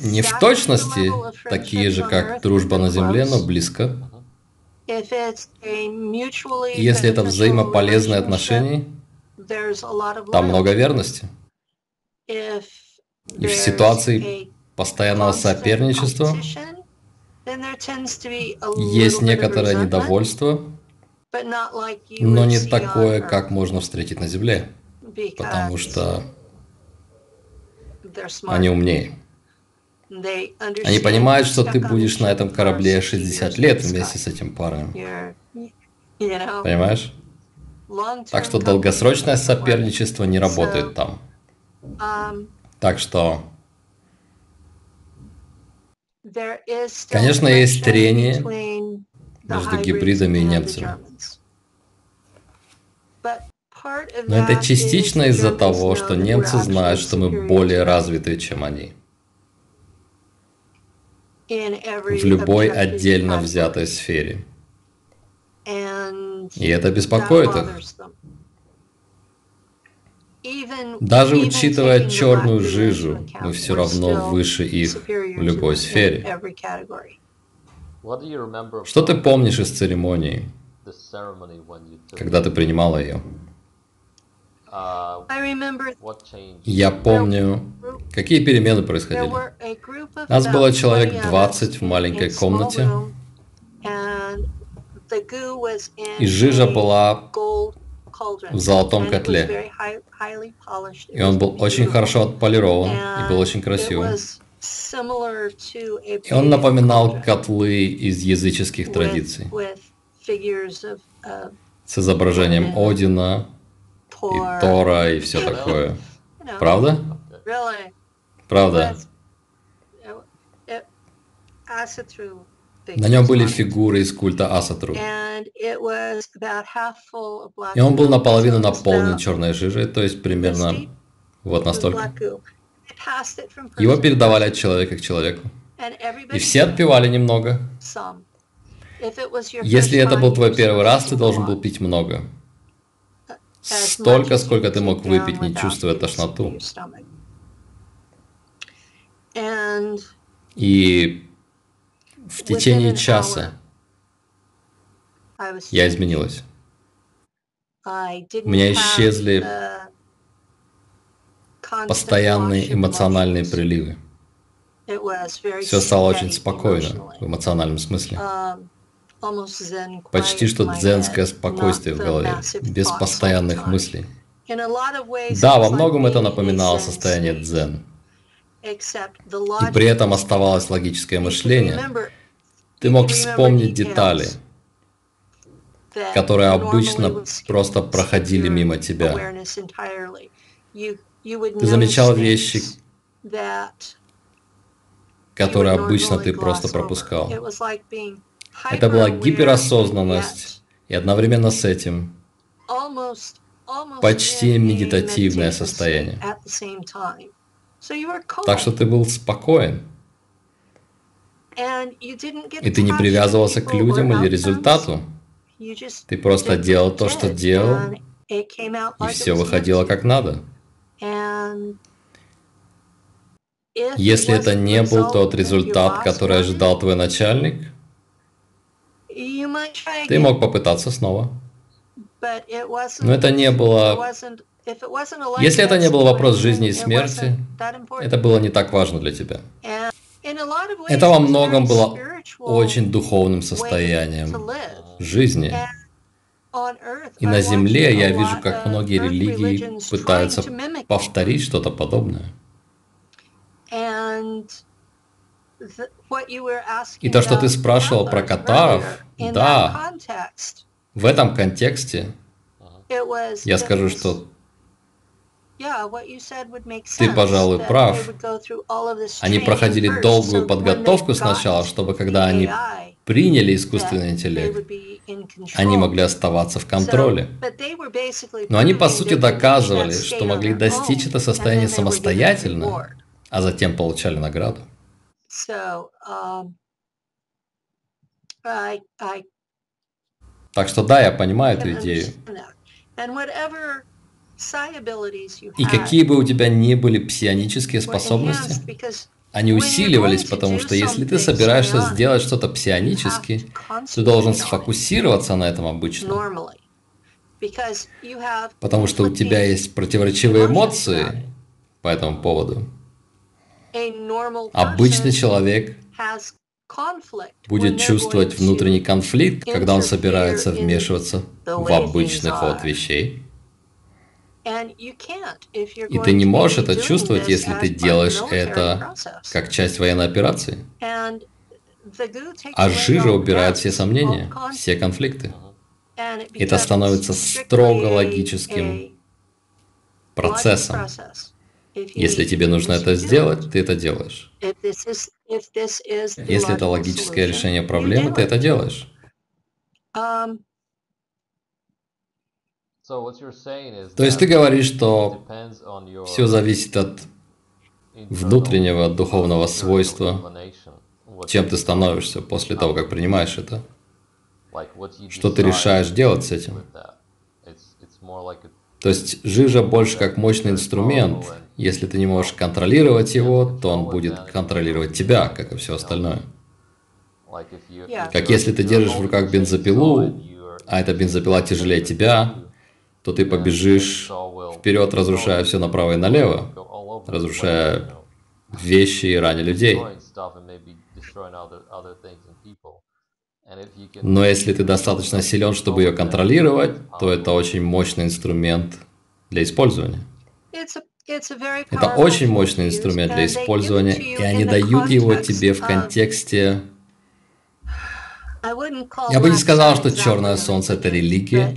не в точности такие же, как дружба на Земле, но близко. Если это взаимополезные отношения, там много верности. И в ситуации постоянного соперничества есть некоторое недовольство, но не такое, как можно встретить на Земле, потому что они умнее. Они понимают, что ты будешь на этом корабле 60 лет вместе с этим парнем. Понимаешь? Так что долгосрочное соперничество не работает там. Так что... Конечно, есть трение между гибридами и немцами. Но это частично из-за того, что немцы знают, что мы более развитые, чем они. В любой отдельно взятой сфере. И это беспокоит их. Даже учитывая черную жижу, мы все равно выше их в любой сфере. Что ты помнишь из церемонии, когда ты принимала ее? Я помню, какие перемены происходили. Нас было человек 20 в маленькой комнате, и жижа была в золотом котле. И он был очень хорошо отполирован и был очень красивым. И он напоминал котлы из языческих традиций. с изображением Одина, и Тора, и все такое. Правда? Правда. На нем были фигуры из культа Асатру. И он был наполовину наполнен черной жижей, то есть примерно вот настолько. Его передавали от человека к человеку. И все отпивали немного. Если это был твой первый раз, ты должен был пить много. Столько, сколько ты мог выпить, не чувствуя тошноту. И в течение часа я изменилась. У меня исчезли постоянные эмоциональные приливы. Все стало очень спокойно в эмоциональном смысле. Почти что дзенское спокойствие в голове, без постоянных мыслей. Да, во многом это напоминало состояние дзен. И при этом оставалось логическое мышление, ты мог вспомнить детали, которые обычно просто проходили мимо тебя. Ты замечал вещи, которые обычно ты просто пропускал. Это была гиперосознанность, и одновременно с этим почти медитативное состояние. Так что ты был спокоен. И ты не привязывался к людям или результату. Ты просто делал то, что делал, и все выходило как надо. Если это не был тот результат, который ожидал твой начальник, ты мог попытаться снова. Но это не было... Если это не был вопрос жизни и смерти, это было не так важно для тебя. Это во многом было очень духовным состоянием жизни. И на Земле я вижу, как многие религии пытаются повторить что-то подобное. И то, что ты спрашивал про катаров, да, в этом контексте я скажу, что ты, пожалуй, прав. Они проходили долгую подготовку сначала, чтобы когда они приняли искусственный интеллект, они могли оставаться в контроле. Но они, по сути, доказывали, что могли достичь это состояние самостоятельно, а затем получали награду. Um, так что да, я понимаю эту идею. И какие бы у тебя ни были псионические способности, они усиливались, потому что если ты собираешься сделать что-то псионически, ты должен сфокусироваться на этом обычно. Потому что у тебя есть противоречивые эмоции по этому поводу. Обычный человек будет чувствовать внутренний конфликт, когда он собирается вмешиваться в обычный ход вещей. И ты не можешь это чувствовать, если ты делаешь это как часть военной операции. А жижа убирает все сомнения, все конфликты. Это становится строго логическим процессом. Если тебе нужно это сделать, ты это делаешь. Если это логическое решение проблемы, ты это делаешь. То есть ты говоришь, что все зависит от внутреннего духовного свойства, чем ты становишься после того, как принимаешь это. Что ты решаешь делать с этим. То есть жижа больше как мощный инструмент. Если ты не можешь контролировать его, то он будет контролировать тебя, как и все остальное. Как если ты держишь в руках бензопилу, а эта бензопила тяжелее тебя, то ты побежишь вперед, разрушая все направо и налево, разрушая вещи и раня людей. Но если ты достаточно силен, чтобы ее контролировать, то это очень мощный инструмент для использования. Это очень мощный инструмент для использования, и они дают его тебе в контексте... Я бы не сказал, что черное солнце это религия,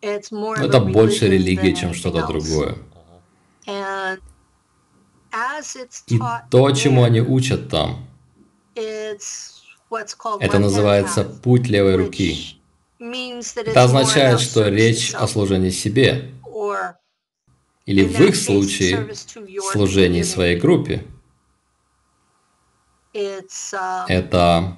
это больше религия, чем что-то другое. И то, чему они учат там, это называется путь левой руки. Это означает, что речь о служении себе, или в их случае служении своей группе. Um, это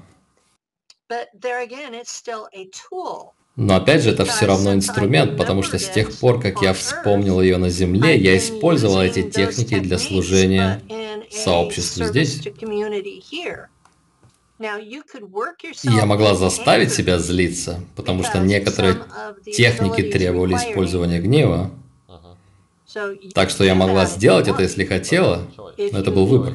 но опять же, это все равно инструмент, потому что с тех пор, как я вспомнил ее на Земле, я использовал эти техники для служения сообществу здесь. И я могла заставить себя злиться, потому что некоторые техники требовали использования гнева. Так что я могла сделать это, если хотела, но это был выбор.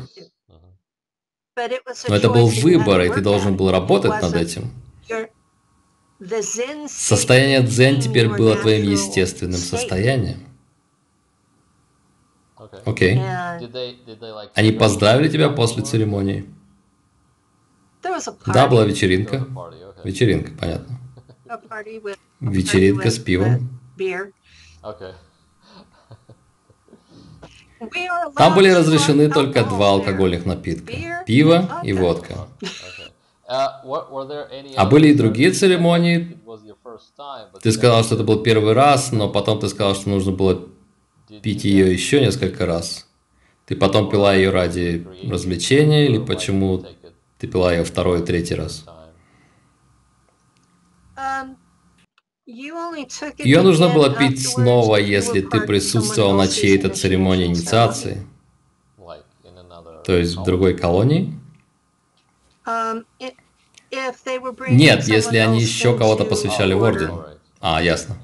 Но это был выбор, и ты должен был работать над этим. Состояние дзен теперь было твоим естественным состоянием. Окей. Они поздравили тебя после церемонии? Да, была вечеринка. Вечеринка, понятно. *laughs* Вечеринка с пивом. Там были разрешены только два алкогольных напитка. Пиво и водка. А были и другие церемонии? Ты сказал, что это был первый раз, но потом ты сказал, что нужно было пить ее еще несколько раз. Ты потом пила ее ради развлечения или почему ты пила ее второй и третий раз? Ее нужно было пить снова, если ты присутствовал на чьей-то церемонии инициации. То есть в другой колонии? Нет, если они еще кого-то посвящали в орден. А, ясно.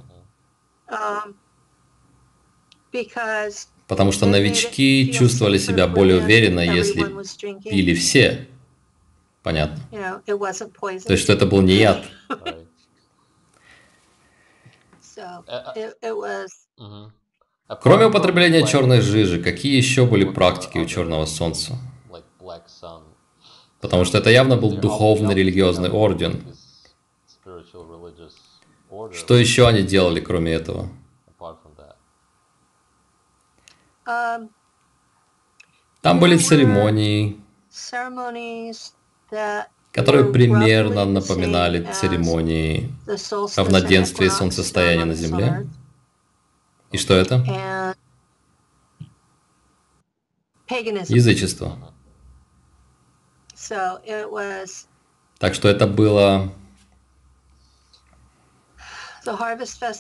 Потому что новички чувствовали себя более уверенно, если пили все. Понятно. То есть, что это был не яд. Кроме употребления черной жижи, какие еще были практики у Черного Солнца? Потому что это явно был духовный религиозный орден. Что еще они делали, кроме этого? Там были церемонии, которые примерно напоминали церемонии равноденствия и солнцестояния на Земле. И что это? Язычество. Так что это было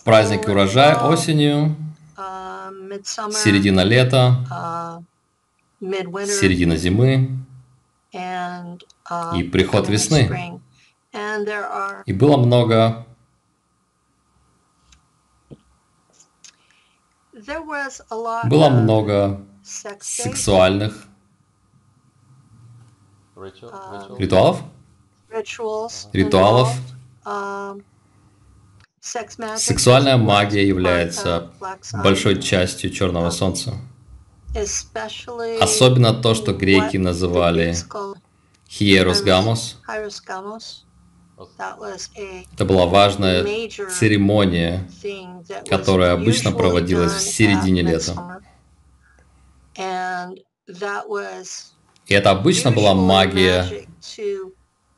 праздник урожая осенью, uh, середина лета, uh, середина зимы uh, и приход весны. И было много было много сексуальных Ритуалов? Ритуалов. Um, Сексуальная магия является большой частью Черного Солнца. Особенно то, что греки называли Хиерос Гамос. Это была важная церемония, которая обычно проводилась в середине лета. И это обычно была магия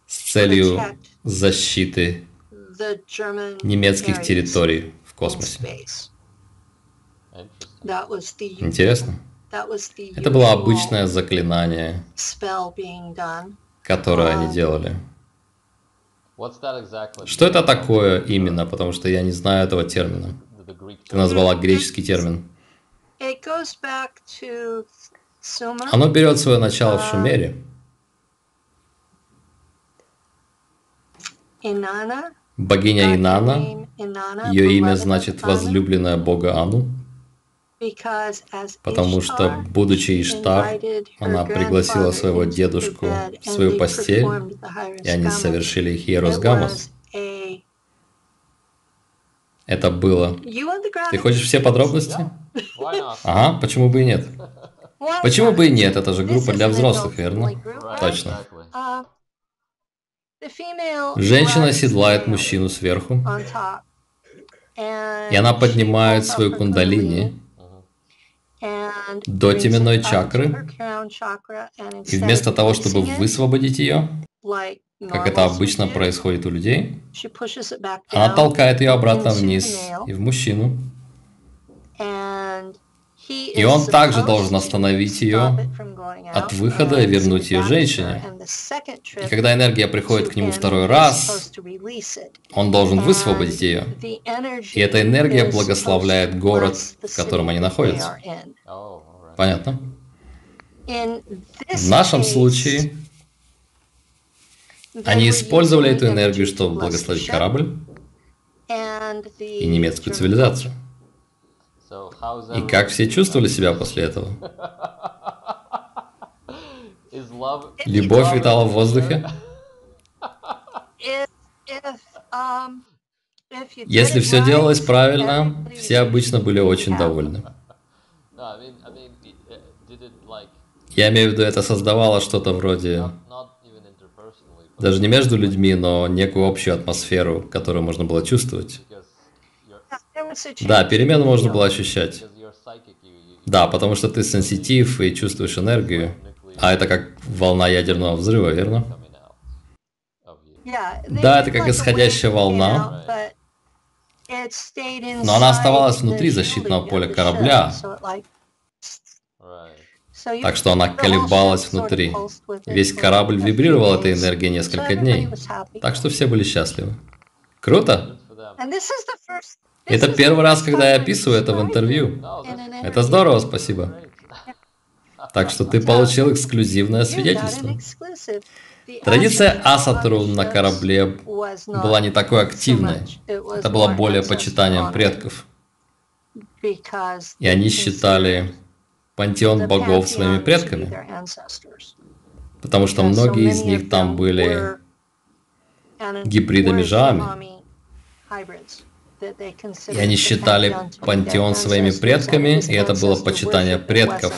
с целью защиты немецких территорий в космосе. Интересно. Это было обычное заклинание, которое они делали. Что это такое именно, потому что я не знаю этого термина. Ты назвала греческий термин. Оно берет свое начало в а, Шумере. Богиня Инана, ее имя значит возлюбленная Бога Ану, потому что, будучи Иштар, она пригласила своего дедушку в свою постель, и они совершили Хиерос Гамос. Это было. Ты хочешь все подробности? Ага, почему бы и нет? Почему бы и нет? Это же группа для взрослых, верно? Точно. Женщина седлает мужчину сверху, и она поднимает свою кундалини до теменной чакры, и вместо того, чтобы высвободить ее, как это обычно происходит у людей, она толкает ее обратно вниз и в мужчину. И он также должен остановить ее от выхода и вернуть ее женщине. И когда энергия приходит к нему второй раз, он должен высвободить ее. И эта энергия благословляет город, в котором они находятся. Понятно? В нашем случае они использовали эту энергию, чтобы благословить корабль и немецкую цивилизацию. И как все чувствовали себя после этого? *laughs* Любовь витала в воздухе? Если все делалось правильно, все обычно были очень довольны. Я имею в виду, это создавало что-то вроде... Даже не между людьми, но некую общую атмосферу, которую можно было чувствовать. Да, перемену можно было ощущать. Да, потому что ты сенситив и чувствуешь энергию. А это как волна ядерного взрыва, верно? Да, это как исходящая волна, но она оставалась внутри защитного поля корабля, так что она колебалась внутри. Весь корабль вибрировал этой энергией несколько дней, так что все были счастливы. Круто! Это первый раз, когда я описываю это в интервью. Это здорово, спасибо. Так что ты получил эксклюзивное свидетельство. Традиция асатру на корабле была не такой активной. Это было более почитанием предков. И они считали пантеон богов своими предками. Потому что многие из них там были гибридами Жами. И они считали пантеон своими предками, и это было почитание предков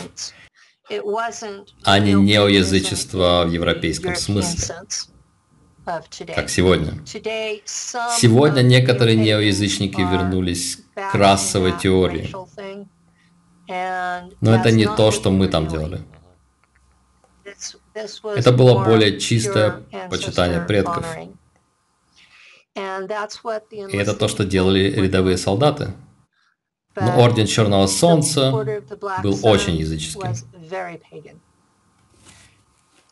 а не неоязычество в европейском смысле, как сегодня. Сегодня некоторые неоязычники вернулись к расовой теории, но это не то, что мы там делали. Это было более чистое почитание предков. И это то, что делали рядовые солдаты. Но Орден Черного Солнца был очень языческим.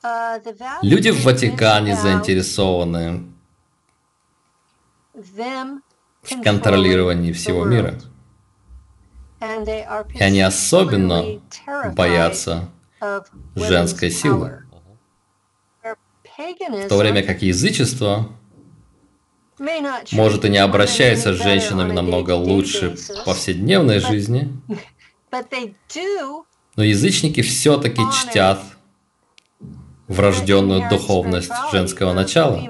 Uh, Люди в Ватикане заинтересованы в контролировании всего мира. И они особенно боятся женской силы. В то время как язычество может и не обращается с женщинами намного лучше в повседневной жизни, но язычники все-таки чтят врожденную духовность женского начала.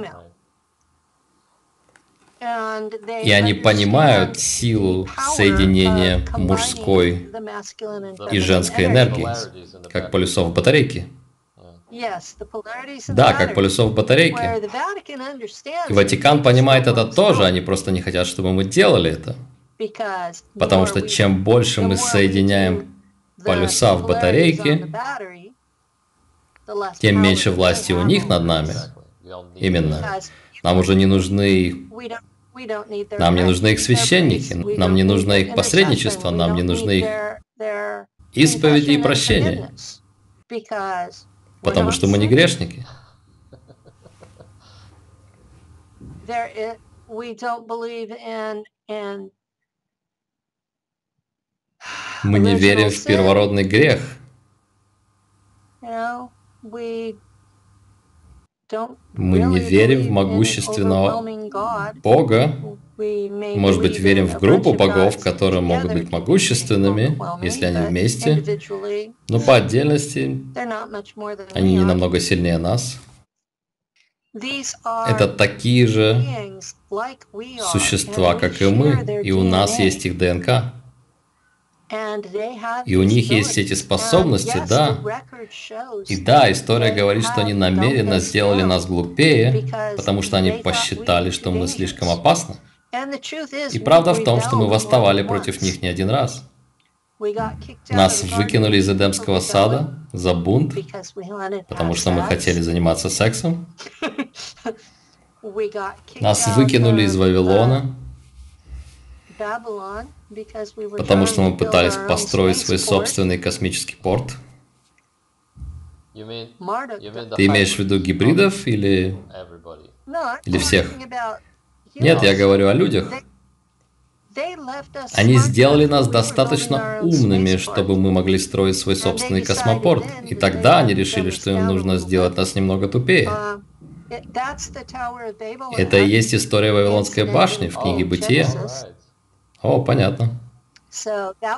И они понимают силу соединения мужской и женской энергии, как полюсов батарейки. Да, как полюсов батарейки. И Ватикан понимает это тоже, они просто не хотят, чтобы мы делали это. Потому что чем больше мы соединяем полюса в батарейке, тем меньше власти у них над нами. Именно. Нам уже не нужны... Нам не нужны их священники, нам не нужно их посредничество, нам не нужны их исповеди и прощения. Потому что мы не грешники. Мы не верим в первородный грех. Мы не верим в могущественного Бога. Может быть, верим в группу богов, которые могут быть могущественными, если они вместе, но по отдельности они не намного сильнее нас. Это такие же существа, как и мы, и у нас есть их ДНК. И у них есть эти способности, да. И да, история говорит, что они намеренно сделали нас глупее, потому что они посчитали, что мы слишком опасны. И правда в том, что мы восставали против них не один раз. Нас выкинули из Эдемского сада за бунт, потому что мы хотели заниматься сексом. *laughs* Нас выкинули из Вавилона, потому что мы пытались построить свой собственный космический порт. Ты имеешь в виду гибридов или, или всех? Нет, я говорю о людях. Они сделали нас достаточно умными, чтобы мы могли строить свой собственный космопорт. И тогда они решили, что им нужно сделать нас немного тупее. Это и есть история Вавилонской башни в книге Бытия. О, понятно.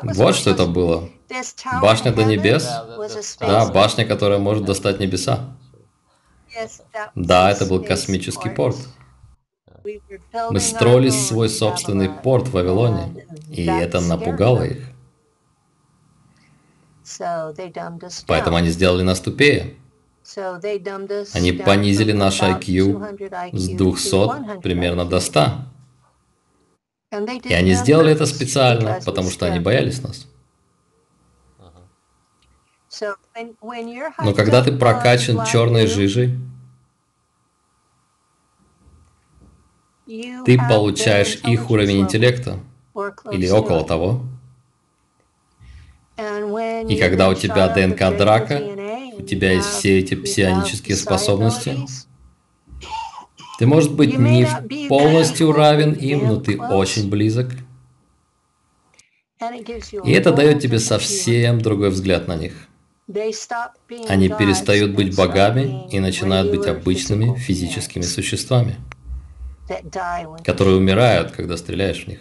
Вот что это было. Башня до небес? Да, башня, которая может достать небеса. Да, это был космический порт. Мы строили свой собственный порт в Вавилоне, и это напугало их. Поэтому они сделали нас тупее. Они понизили наш IQ с 200 примерно до 100. И они сделали это специально, потому что они боялись нас. Но когда ты прокачан черной жижей, ты получаешь их уровень интеллекта, или около того. И когда у тебя ДНК драка, у тебя есть все эти псионические способности, ты, может быть, не полностью равен им, но ты очень близок. И это дает тебе совсем другой взгляд на них. Они перестают быть богами и начинают быть обычными физическими существами, которые умирают, когда стреляешь в них.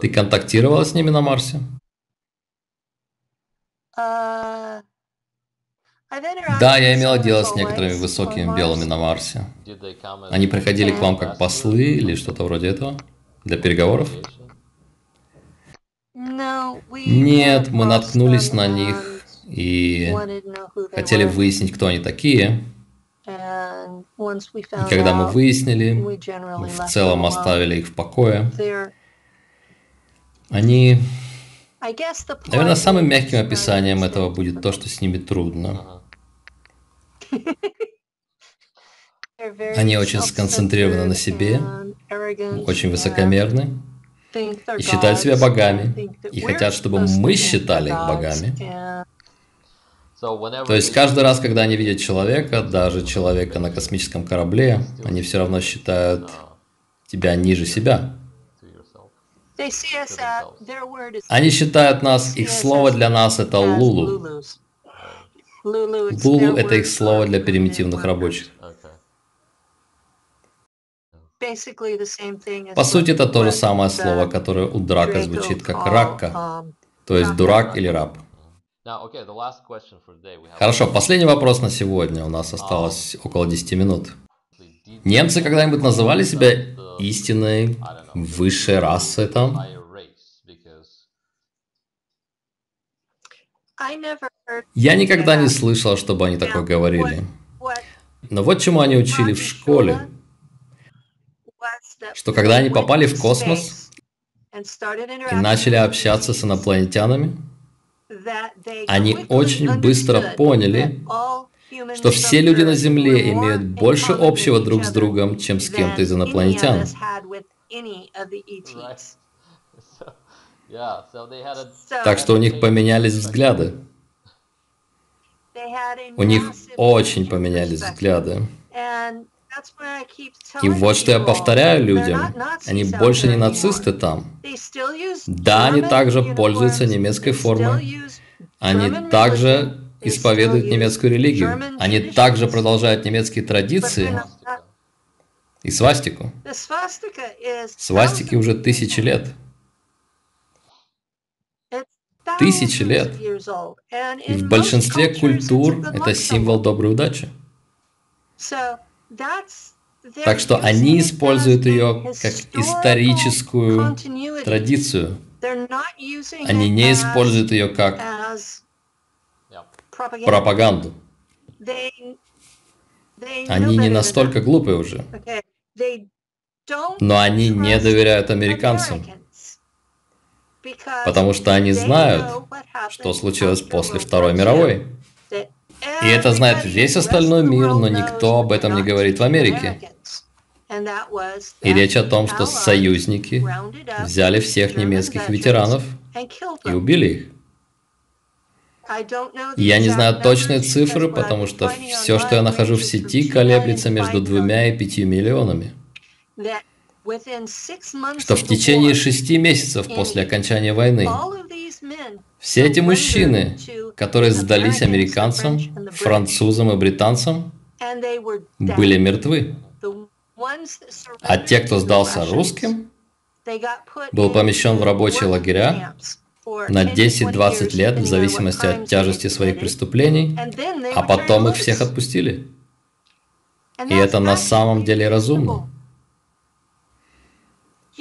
Ты контактировала с ними на Марсе? Uh, да, я имела дело с некоторыми высокими белыми на Марсе. Они приходили к вам как послы или что-то вроде этого? Для переговоров? Нет, мы наткнулись на них и хотели выяснить, кто они такие. И когда мы выяснили, мы в целом оставили их в покое. Они... Наверное, самым мягким описанием этого будет то, что с ними трудно. *laughs* Они очень сконцентрированы на себе, очень высокомерны и считают себя богами, и хотят, чтобы мы считали их богами. То есть каждый раз, когда они видят человека, даже человека на космическом корабле, они все равно считают тебя ниже себя. Они считают нас, их слово для нас это лулу. Лулу это их слово для примитивных рабочих. По сути, это то же самое слово, которое у драка звучит как ракка, um, то есть дурак или раб. Хорошо, последний вопрос на сегодня. У нас осталось около 10 минут. Немцы когда-нибудь называли себя истинной высшей расой там? Я никогда не слышал, чтобы они такое говорили. Но вот чему они учили в школе. Что когда они попали в космос и начали общаться с инопланетянами, они очень быстро поняли, что все люди на Земле имеют больше общего друг с другом, чем с кем-то из инопланетян. *laughs* Так что у них поменялись взгляды. У них очень поменялись взгляды. И вот что я повторяю людям. Они больше не нацисты там. Да, они также пользуются немецкой формой. Они также исповедуют немецкую религию. Они также продолжают немецкие традиции и свастику. Свастики уже тысячи лет. Тысячи лет. И в большинстве культур это символ доброй удачи. Так что они используют ее как историческую традицию. Они не используют ее как пропаганду. Они не настолько глупые уже. Но они не доверяют американцам. Потому что они знают, что случилось после Второй мировой. И это знает весь остальной мир, но никто об этом не говорит в Америке. И речь о том, что союзники взяли всех немецких ветеранов и убили их. Я не знаю точные цифры, потому что все, что я нахожу в сети, колеблется между двумя и пятью миллионами. Что в течение шести месяцев после окончания войны все эти мужчины, которые сдались американцам, французам и британцам, были мертвы. А те, кто сдался русским, был помещен в рабочие лагеря на 10-20 лет в зависимости от тяжести своих преступлений, а потом их всех отпустили. И это на самом деле разумно.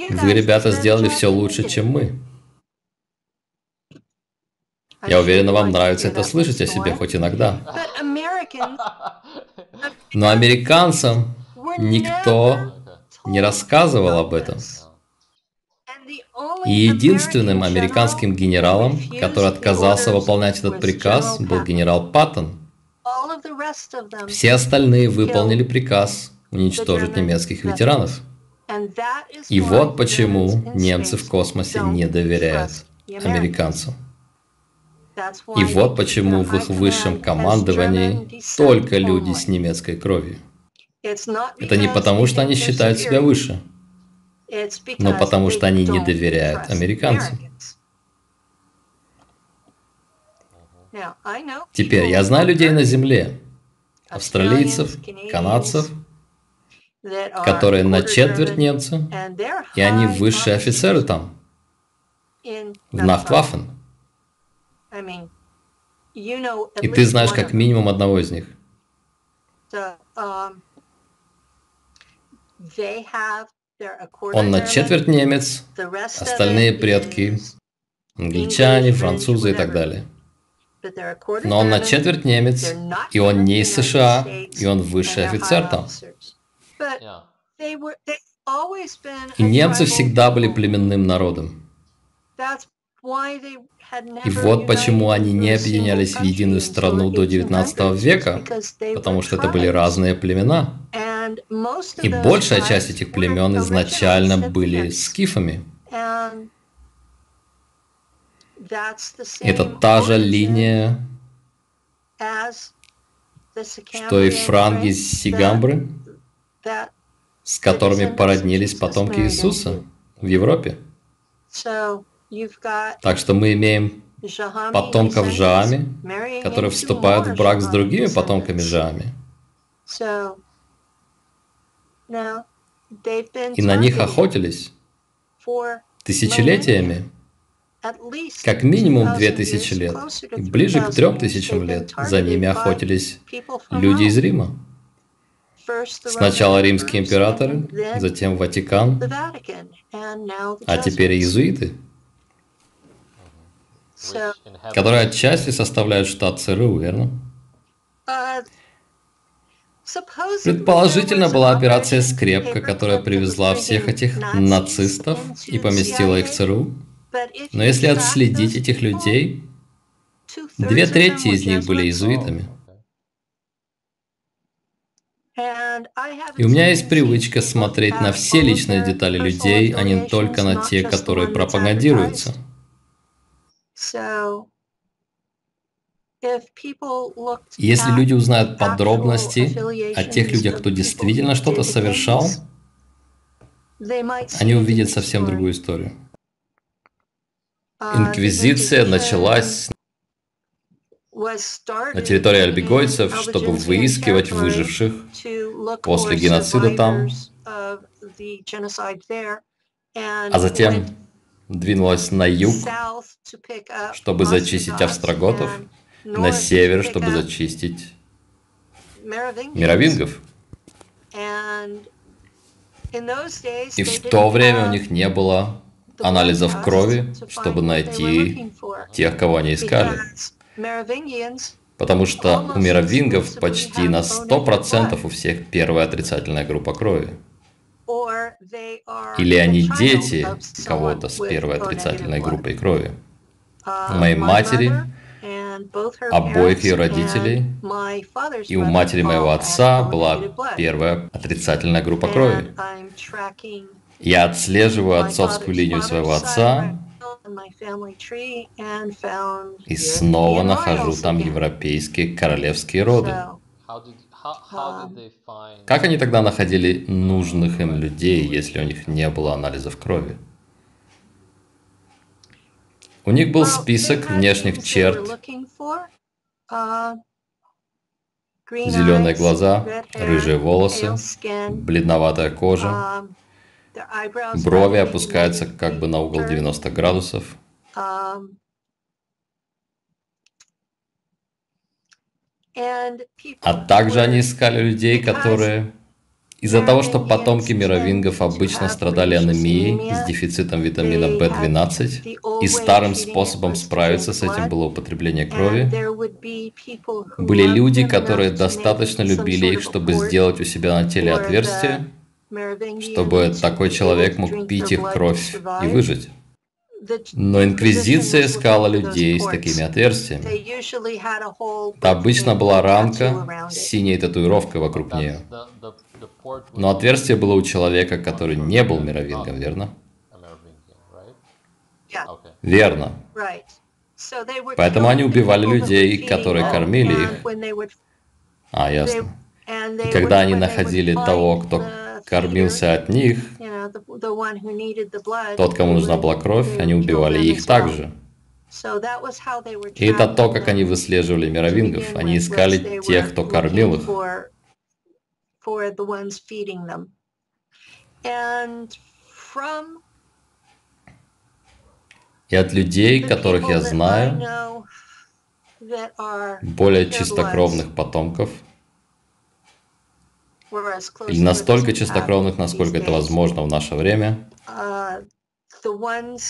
Вы, ребята, сделали все лучше, чем мы. Я уверена, вам нравится это слышать о себе хоть иногда. Но американцам никто не рассказывал об этом. И единственным американским генералом, который отказался выполнять этот приказ, был генерал Паттон. Все остальные выполнили приказ уничтожить немецких ветеранов. И вот почему немцы в космосе не доверяют американцам. И вот почему в их высшем командовании только люди с немецкой кровью. Это не потому, что они считают себя выше, но потому, что они не доверяют американцам. Теперь я знаю людей на Земле, австралийцев, канадцев, которые на четверть немцы, и они высшие офицеры там, в Нахтваффен. И ты знаешь как минимум одного из них. Um, Он на четверть немец, остальные предки англичане, французы и так далее. Но он на четверть немец, и он не из США, и он высший офицер там. И немцы всегда были племенным народом. И вот почему они не объединялись в единую страну до 19 века, потому что это были разные племена. И большая часть этих племен изначально были скифами. Это та же линия, что и франги Сигамбры, с которыми породнились потомки Иисуса в Европе. Так что мы имеем потомков Жаами, которые вступают в брак с другими потомками Жаами. И на них охотились тысячелетиями, как минимум две тысячи лет, и ближе к трем тысячам лет за ними охотились люди из Рима. Сначала римские императоры, затем Ватикан, а теперь иезуиты которые отчасти составляют штат ЦРУ, верно? Предположительно, была операция «Скрепка», которая привезла всех этих нацистов и поместила их в ЦРУ. Но если отследить этих людей, две трети из них были иезуитами. И у меня есть привычка смотреть на все личные детали людей, а не только на те, которые пропагандируются. Если люди узнают подробности о тех людях, кто действительно что-то совершал, они увидят совсем другую историю. Uh, Инквизиция началась на территории альбегойцев, чтобы выискивать выживших после геноцида там, а затем двинулась на юг, чтобы зачистить австроготов, на север, чтобы зачистить мировингов. И в то время у них не было анализов крови, чтобы найти тех, кого они искали. Потому что у мировингов почти на 100% у всех первая отрицательная группа крови. Или они дети кого-то с первой отрицательной группой крови. У моей матери, обоих ее родителей, и у матери моего отца была первая отрицательная группа крови. Я отслеживаю отцовскую линию своего отца и снова нахожу там европейские королевские роды. Как они тогда находили нужных им людей, если у них не было анализов крови? У них был список внешних черт, uh, зеленые глаза, рыжие волосы, бледноватая кожа, um, брови опускаются как бы на угол 90 градусов, А также они искали людей, которые Из-за того, что потомки мировингов обычно страдали анемией с дефицитом витамина В12, и старым способом справиться с этим было употребление крови, были люди, которые достаточно любили их, чтобы сделать у себя на теле отверстие, чтобы такой человек мог пить их кровь и выжить. Но Инквизиция искала людей с такими отверстиями. Обычно была рамка с синей татуировкой вокруг нее. Но отверстие было у человека, который не был мировингом, верно? Верно. Поэтому они убивали людей, которые кормили их. А, ясно. И когда они находили того, кто кормился от них, тот, кому нужна была кровь, они убивали их также. И это то, как они выслеживали мировингов. Они искали тех, кто кормил их. И от людей, которых я знаю, более чистокровных потомков, или настолько чистокровных, насколько это возможно в наше время,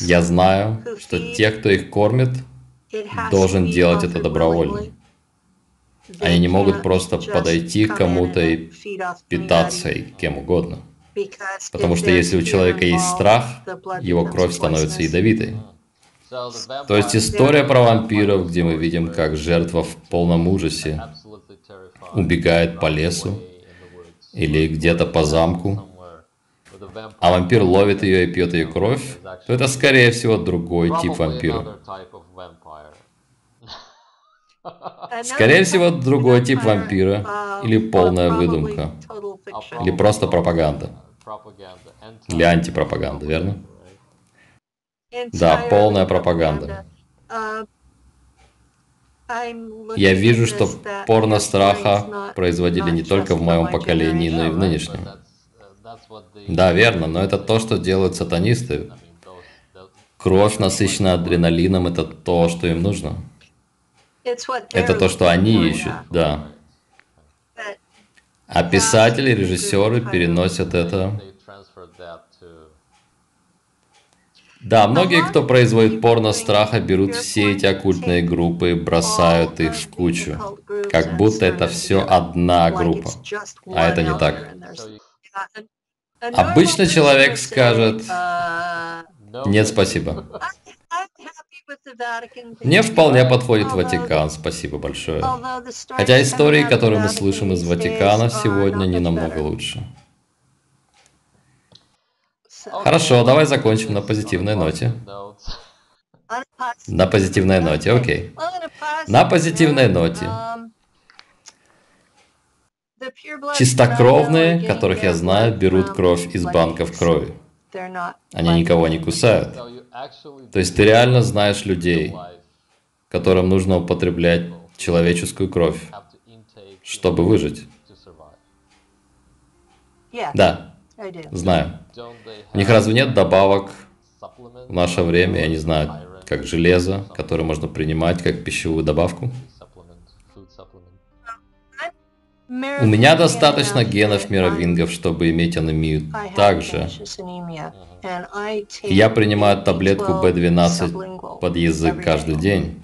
я знаю, что те, кто их кормит, должен делать это добровольно. Они не могут просто подойти к кому-то и питаться и кем угодно. Потому что если у человека есть страх, его кровь становится ядовитой. То есть история про вампиров, где мы видим, как жертва в полном ужасе убегает по лесу или где-то по замку, а вампир ловит ее и пьет ее кровь, то это, скорее всего, другой тип вампира. Скорее всего, другой тип вампира или полная выдумка, или просто пропаганда. Или антипропаганда, верно? Да, полная пропаганда. Я вижу, что порно страха производили не только в моем поколении, но и в нынешнем. Да, верно, но это то, что делают сатанисты. Кровь, насыщенная адреналином, это то, что им нужно. Это то, что они ищут, да. А писатели, режиссеры переносят это да, многие, кто производит порно страха, берут все эти оккультные группы и бросают их в кучу, как будто это все одна группа. А это не так. Обычно человек скажет, нет, спасибо. Мне вполне подходит Ватикан, спасибо большое. Хотя истории, которые мы слышим из Ватикана сегодня, не намного лучше. Хорошо, давай закончим на позитивной ноте. На позитивной ноте, окей. На позитивной ноте. Чистокровные, которых я знаю, берут кровь из банков крови. Они никого не кусают. То есть ты реально знаешь людей, которым нужно употреблять человеческую кровь, чтобы выжить. Да, знаю. У них разве нет добавок в наше время, я не знаю, как железо, которое можно принимать как пищевую добавку? У меня достаточно генов мировингов, чтобы иметь анемию также. Я принимаю таблетку B12 под язык каждый день.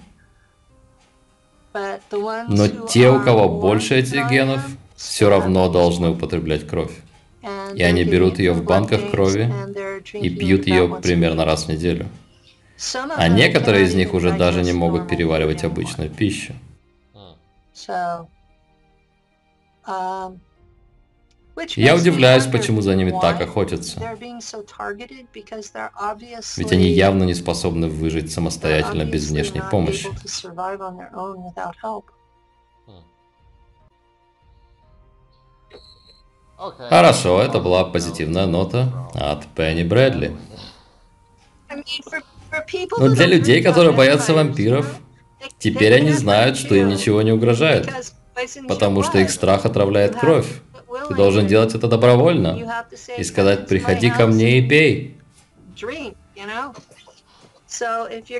Но те, у кого больше этих генов, все равно должны употреблять кровь. И они берут ее в банках крови и пьют ее примерно раз в неделю. А некоторые из них уже даже не могут переваривать обычную пищу. Um, Я удивляюсь, почему за ними так охотятся. Ведь они явно не способны выжить самостоятельно без внешней помощи. Хорошо, это была позитивная нота от Пенни Брэдли. Но для людей, которые боятся вампиров, теперь они знают, что им ничего не угрожает, потому что их страх отравляет кровь. Ты должен делать это добровольно и сказать, приходи ко мне и пей.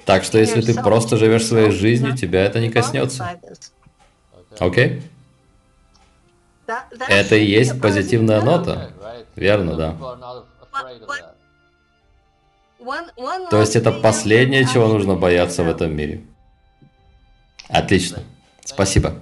Так что если ты просто живешь своей жизнью, тебя это не коснется. Окей? Okay? Это и есть позитивная нота. Верно, да. То есть это последнее, чего нужно бояться в этом мире. Отлично. Спасибо.